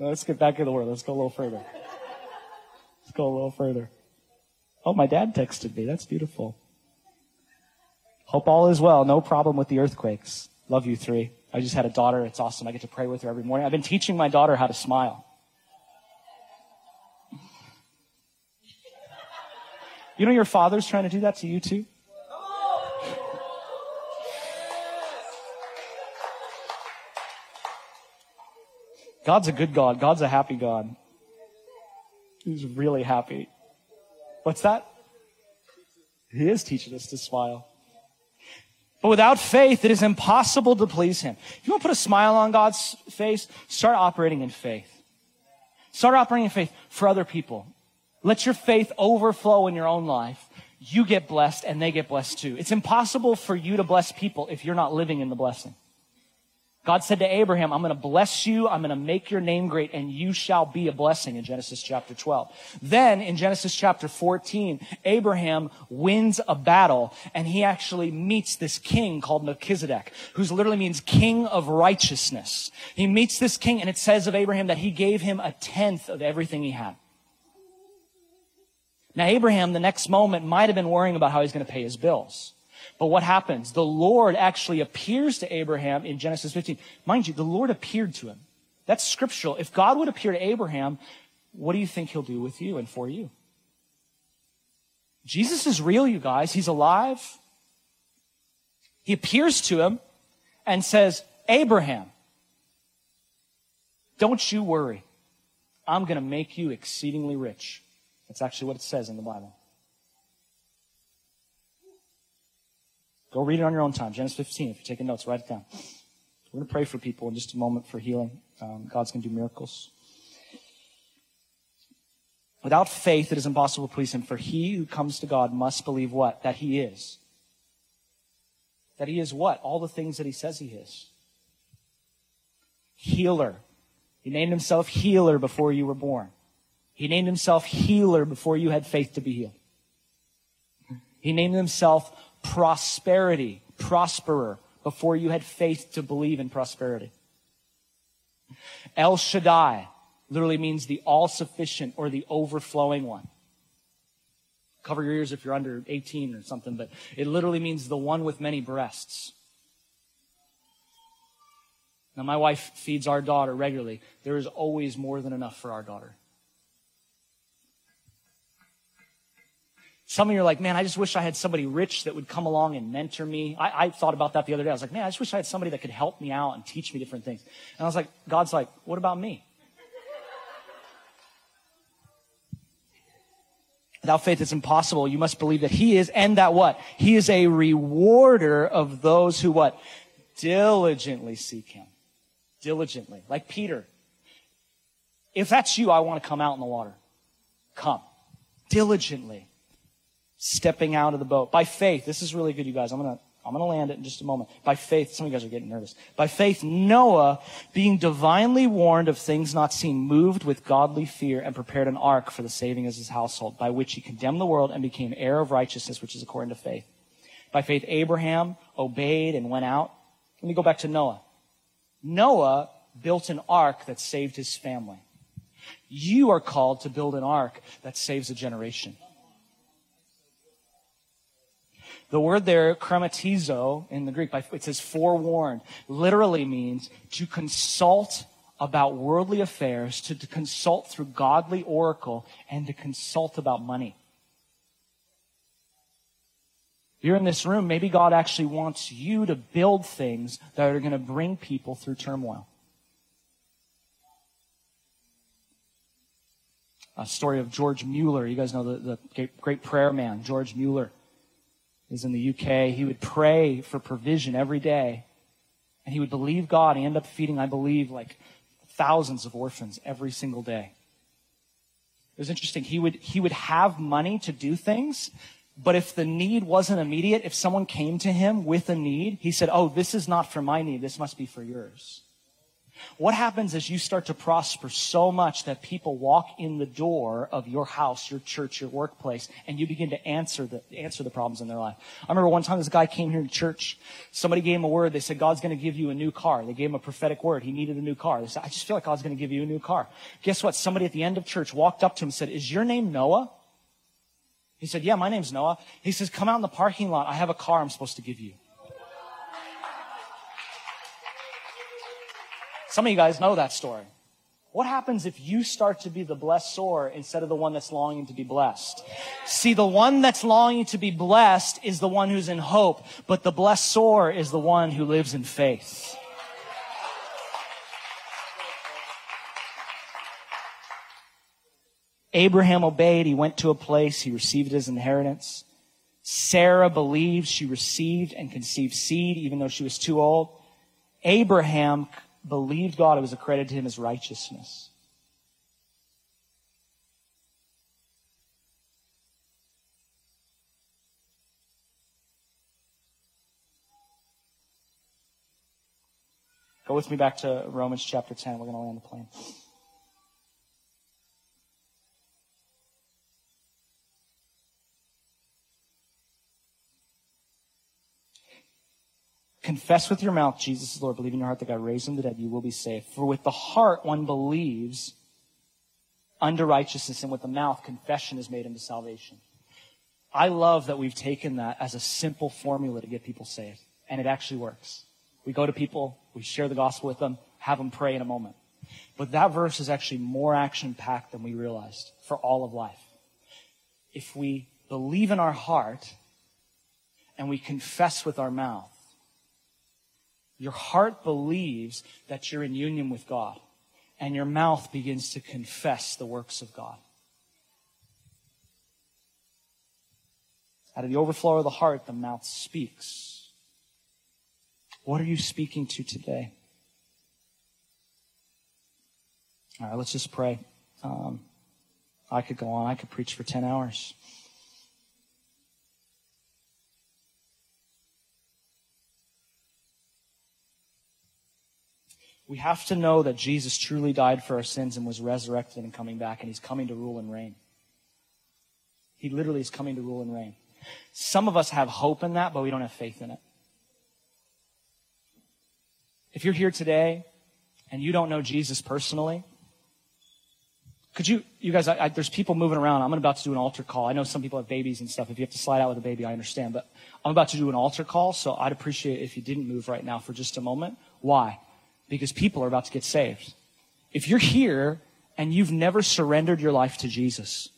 Let's get back in the word. Let's go a little further. Let's go a little further. Oh, my dad texted me. That's beautiful. Hope all is well. No problem with the earthquakes. Love you three. I just had a daughter. It's awesome. I get to pray with her every morning. I've been teaching my daughter how to smile. You know your father's trying to do that to you too? God's a good God. God's a happy God. He's really happy. What's that? He is teaching us to smile. But without faith, it is impossible to please Him. If you want to put a smile on God's face, start operating in faith. Start operating in faith for other people. Let your faith overflow in your own life. You get blessed and they get blessed too. It's impossible for you to bless people if you're not living in the blessing. God said to Abraham, I'm going to bless you. I'm going to make your name great and you shall be a blessing in Genesis chapter 12. Then in Genesis chapter 14, Abraham wins a battle and he actually meets this king called Melchizedek, who literally means king of righteousness. He meets this king and it says of Abraham that he gave him a tenth of everything he had. Now, Abraham, the next moment, might have been worrying about how he's going to pay his bills. But what happens? The Lord actually appears to Abraham in Genesis 15. Mind you, the Lord appeared to him. That's scriptural. If God would appear to Abraham, what do you think he'll do with you and for you? Jesus is real, you guys. He's alive. He appears to him and says, Abraham, don't you worry. I'm going to make you exceedingly rich. That's actually what it says in the Bible. Go read it on your own time. Genesis 15. If you're taking notes, write it down. We're going to pray for people in just a moment for healing. Um, God's going to do miracles. Without faith, it is impossible to please Him. For he who comes to God must believe what? That He is. That He is what? All the things that He says He is. Healer, He named himself healer before you were born. He named himself healer before you had faith to be healed. He named himself prosperity, prosperer, before you had faith to believe in prosperity. El Shaddai literally means the all sufficient or the overflowing one. Cover your ears if you're under 18 or something, but it literally means the one with many breasts. Now, my wife feeds our daughter regularly. There is always more than enough for our daughter. Some of you are like, man, I just wish I had somebody rich that would come along and mentor me. I, I, thought about that the other day. I was like, man, I just wish I had somebody that could help me out and teach me different things. And I was like, God's like, what about me? Without faith, it's impossible. You must believe that He is, and that what? He is a rewarder of those who what? Diligently seek Him. Diligently. Like Peter. If that's you, I want to come out in the water. Come. Diligently stepping out of the boat. By faith, this is really good, you guys. I'm going to I'm going to land it in just a moment. By faith, some of you guys are getting nervous. By faith, Noah, being divinely warned of things not seen, moved with godly fear and prepared an ark for the saving of his household, by which he condemned the world and became heir of righteousness, which is according to faith. By faith, Abraham obeyed and went out. Let me go back to Noah. Noah built an ark that saved his family. You are called to build an ark that saves a generation. The word there, chrematizo, in the Greek, it says forewarned, literally means to consult about worldly affairs, to, to consult through godly oracle, and to consult about money. You're in this room, maybe God actually wants you to build things that are going to bring people through turmoil. A story of George Mueller. You guys know the, the great prayer man, George Mueller is in the UK. He would pray for provision every day. And he would believe God. He ended up feeding, I believe, like thousands of orphans every single day. It was interesting. He would, he would have money to do things, but if the need wasn't immediate, if someone came to him with a need, he said, Oh, this is not for my need. This must be for yours. What happens as you start to prosper so much that people walk in the door of your house, your church, your workplace, and you begin to answer the, answer the problems in their life? I remember one time this guy came here to church. Somebody gave him a word. They said, God's going to give you a new car. They gave him a prophetic word. He needed a new car. They said, I just feel like God's going to give you a new car. Guess what? Somebody at the end of church walked up to him and said, Is your name Noah? He said, Yeah, my name's Noah. He says, Come out in the parking lot. I have a car I'm supposed to give you. Some of you guys know that story. What happens if you start to be the blessor instead of the one that's longing to be blessed? See, the one that's longing to be blessed is the one who's in hope, but the blessor is the one who lives in faith. Abraham obeyed. He went to a place. He received his inheritance. Sarah believed. She received and conceived seed even though she was too old. Abraham believed God, it was accredited to him as righteousness. Go with me back to Romans chapter 10. We're going to land the plane. Confess with your mouth Jesus is Lord, believe in your heart that God raised him from the dead, you will be saved. For with the heart one believes unto righteousness, and with the mouth confession is made unto salvation. I love that we've taken that as a simple formula to get people saved, and it actually works. We go to people, we share the gospel with them, have them pray in a moment. But that verse is actually more action packed than we realized for all of life. If we believe in our heart and we confess with our mouth, your heart believes that you're in union with God, and your mouth begins to confess the works of God. Out of the overflow of the heart, the mouth speaks. What are you speaking to today? All right, let's just pray. Um, I could go on. I could preach for 10 hours. We have to know that Jesus truly died for our sins and was resurrected and coming back, and he's coming to rule and reign. He literally is coming to rule and reign. Some of us have hope in that, but we don't have faith in it. If you're here today and you don't know Jesus personally, could you, you guys, I, I, there's people moving around. I'm about to do an altar call. I know some people have babies and stuff. If you have to slide out with a baby, I understand. But I'm about to do an altar call, so I'd appreciate if you didn't move right now for just a moment. Why? Because people are about to get saved. If you're here and you've never surrendered your life to Jesus,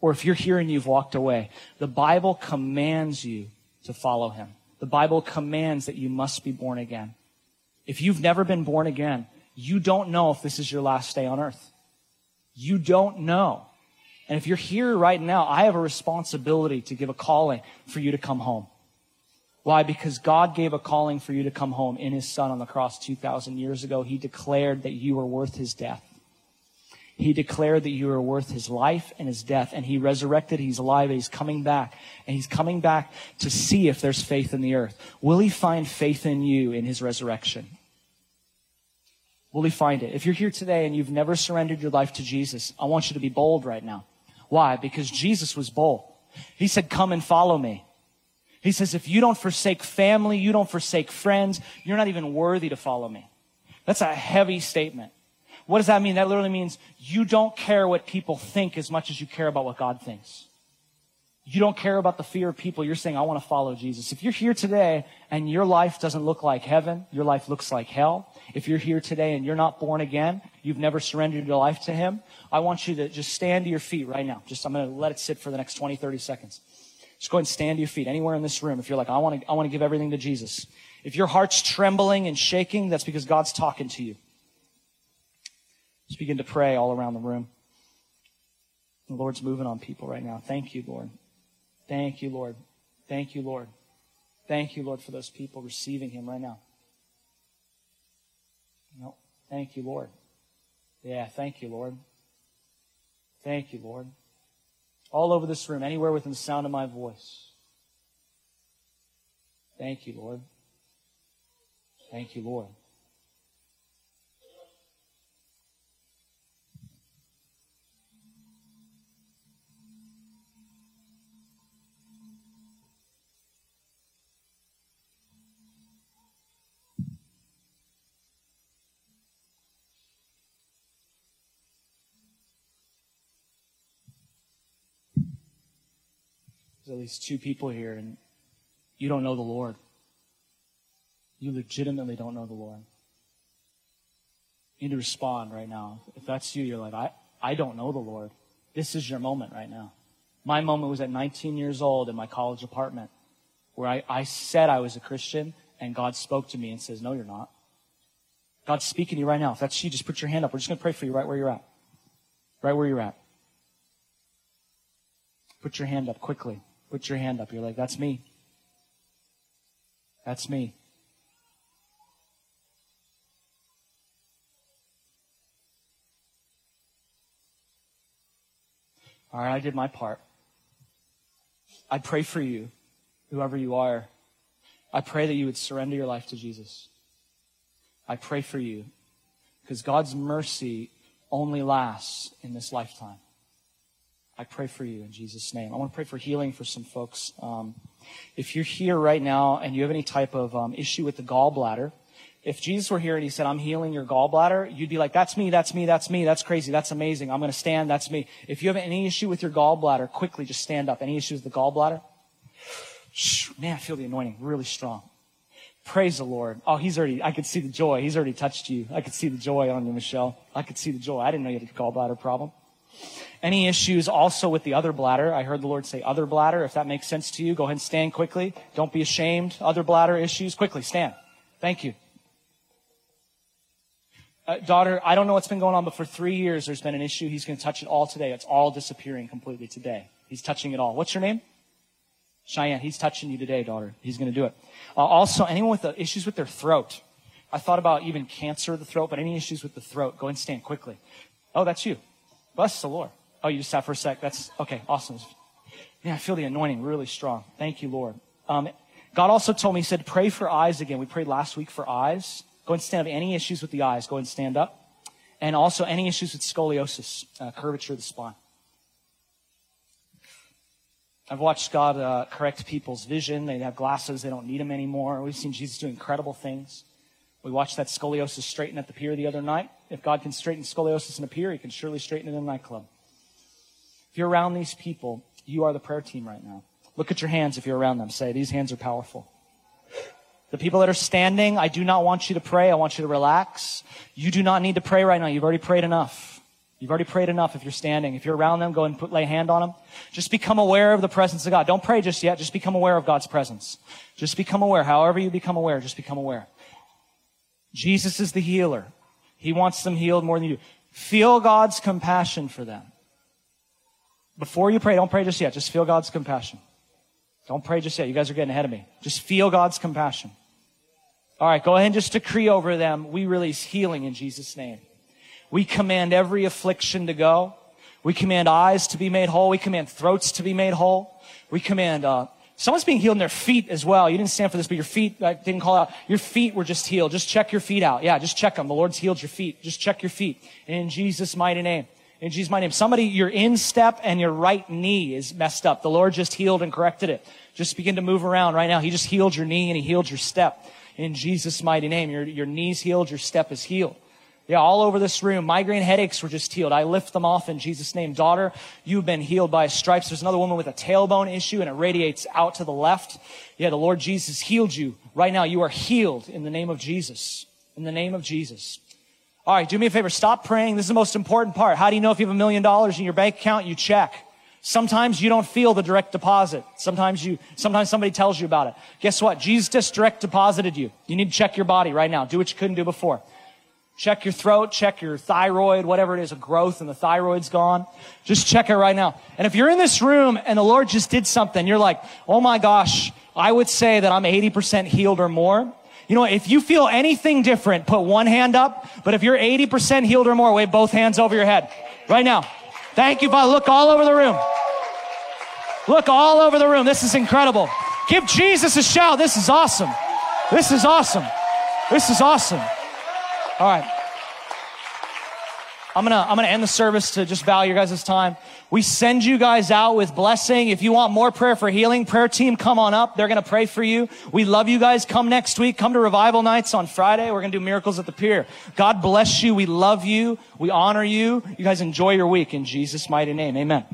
or if you're here and you've walked away, the Bible commands you to follow him. The Bible commands that you must be born again. If you've never been born again, you don't know if this is your last day on earth. You don't know. And if you're here right now, I have a responsibility to give a calling for you to come home. Why? Because God gave a calling for you to come home in His Son on the cross 2,000 years ago. He declared that you were worth His death. He declared that you were worth his life and his death, and he resurrected. He's alive, he's coming back. And he's coming back to see if there's faith in the earth. Will he find faith in you in his resurrection? Will he find it? If you're here today and you've never surrendered your life to Jesus, I want you to be bold right now. Why? Because Jesus was bold. He said, Come and follow me. He says, If you don't forsake family, you don't forsake friends, you're not even worthy to follow me. That's a heavy statement. What does that mean? That literally means you don't care what people think as much as you care about what God thinks. You don't care about the fear of people. You're saying, I want to follow Jesus. If you're here today and your life doesn't look like heaven, your life looks like hell. If you're here today and you're not born again, you've never surrendered your life to Him, I want you to just stand to your feet right now. Just, I'm going to let it sit for the next 20, 30 seconds. Just go ahead and stand to your feet anywhere in this room. If you're like, I want to, I want to give everything to Jesus. If your heart's trembling and shaking, that's because God's talking to you. Just begin to pray all around the room. The Lord's moving on people right now. Thank you, Lord. Thank you, Lord. Thank you, Lord. Thank you, Lord, for those people receiving Him right now. No, thank you, Lord. Yeah, thank you, Lord. Thank you, Lord. All over this room, anywhere within the sound of my voice. Thank you, Lord. Thank you, Lord. There's at least two people here, and you don't know the Lord. You legitimately don't know the Lord. You need to respond right now. If that's you, you're like, I, I don't know the Lord. This is your moment right now. My moment was at 19 years old in my college apartment where I, I said I was a Christian and God spoke to me and says, No, you're not. God's speaking to you right now. If that's you, just put your hand up. We're just going to pray for you right where you're at. Right where you're at. Put your hand up quickly. Put your hand up. You're like, that's me. That's me. All right, I did my part. I pray for you, whoever you are. I pray that you would surrender your life to Jesus. I pray for you because God's mercy only lasts in this lifetime. I pray for you in Jesus' name. I want to pray for healing for some folks. Um, if you're here right now and you have any type of um, issue with the gallbladder, if Jesus were here and he said, I'm healing your gallbladder, you'd be like, that's me, that's me, that's me, that's crazy, that's amazing. I'm going to stand, that's me. If you have any issue with your gallbladder, quickly just stand up. Any issues with the gallbladder? Man, I feel the anointing really strong. Praise the Lord. Oh, he's already, I could see the joy. He's already touched you. I could see the joy on you, Michelle. I could see the joy. I didn't know you had a gallbladder problem. Any issues also with the other bladder? I heard the Lord say other bladder. If that makes sense to you, go ahead and stand quickly. Don't be ashamed. Other bladder issues, quickly stand. Thank you. Uh, daughter, I don't know what's been going on, but for three years there's been an issue. He's going to touch it all today. It's all disappearing completely today. He's touching it all. What's your name? Cheyenne. He's touching you today, daughter. He's going to do it. Uh, also, anyone with the issues with their throat. I thought about even cancer of the throat, but any issues with the throat, go and stand quickly. Oh, that's you. Bless the Lord. Oh, you just sat for a sec. That's okay. Awesome. Yeah, I feel the anointing really strong. Thank you, Lord. Um, God also told me, He said, pray for eyes again. We prayed last week for eyes. Go and stand up. Any issues with the eyes, go and stand up. And also any issues with scoliosis, uh, curvature of the spine. I've watched God uh, correct people's vision. They have glasses, they don't need them anymore. We've seen Jesus do incredible things. We watched that scoliosis straighten at the pier the other night. If God can straighten scoliosis in a pier, he can surely straighten it in a nightclub. If you're around these people, you are the prayer team right now. Look at your hands if you're around them. Say, these hands are powerful. The people that are standing, I do not want you to pray. I want you to relax. You do not need to pray right now. You've already prayed enough. You've already prayed enough if you're standing. If you're around them, go and put, lay hand on them. Just become aware of the presence of God. Don't pray just yet. Just become aware of God's presence. Just become aware. However you become aware, just become aware. Jesus is the healer. He wants them healed more than you. Feel God's compassion for them. Before you pray, don't pray just yet. Just feel God's compassion. Don't pray just yet. You guys are getting ahead of me. Just feel God's compassion. All right, go ahead and just decree over them. We release healing in Jesus' name. We command every affliction to go. We command eyes to be made whole. We command throats to be made whole. We command uh, Someone's being healed in their feet as well. You didn't stand for this, but your feet, I didn't call out. Your feet were just healed. Just check your feet out. Yeah, just check them. The Lord's healed your feet. Just check your feet. In Jesus' mighty name. In Jesus' mighty name. Somebody, your instep and your right knee is messed up. The Lord just healed and corrected it. Just begin to move around right now. He just healed your knee and He healed your step. In Jesus' mighty name. Your, your knee's healed. Your step is healed. Yeah, all over this room. Migraine headaches were just healed. I lift them off in Jesus' name. Daughter, you've been healed by stripes. There's another woman with a tailbone issue and it radiates out to the left. Yeah, the Lord Jesus healed you. Right now, you are healed in the name of Jesus. In the name of Jesus. All right, do me a favor. Stop praying. This is the most important part. How do you know if you have a million dollars in your bank account? You check. Sometimes you don't feel the direct deposit. Sometimes you, sometimes somebody tells you about it. Guess what? Jesus just direct deposited you. You need to check your body right now. Do what you couldn't do before. Check your throat, check your thyroid, whatever it is, a growth and the thyroid's gone. Just check it right now. And if you're in this room and the Lord just did something, you're like, oh my gosh, I would say that I'm 80% healed or more. You know, if you feel anything different, put one hand up. But if you're 80% healed or more, wave both hands over your head. Right now. Thank you, Father. Look all over the room. Look all over the room. This is incredible. Give Jesus a shout. This is awesome. This is awesome. This is awesome. All right. I'm gonna, I'm gonna end the service to just value your guys' time. We send you guys out with blessing. If you want more prayer for healing, prayer team, come on up. They're gonna pray for you. We love you guys. Come next week. Come to revival nights on Friday. We're gonna do miracles at the pier. God bless you. We love you. We honor you. You guys enjoy your week in Jesus' mighty name. Amen.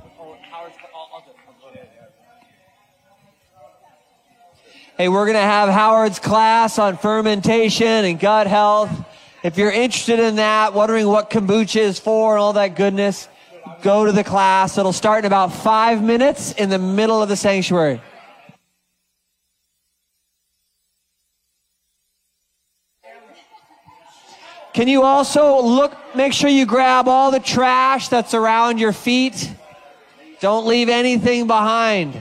Hey, we're gonna have Howard's class on fermentation and gut health. If you're interested in that, wondering what kombucha is for and all that goodness, go to the class. It'll start in about five minutes in the middle of the sanctuary. Can you also look, make sure you grab all the trash that's around your feet? Don't leave anything behind.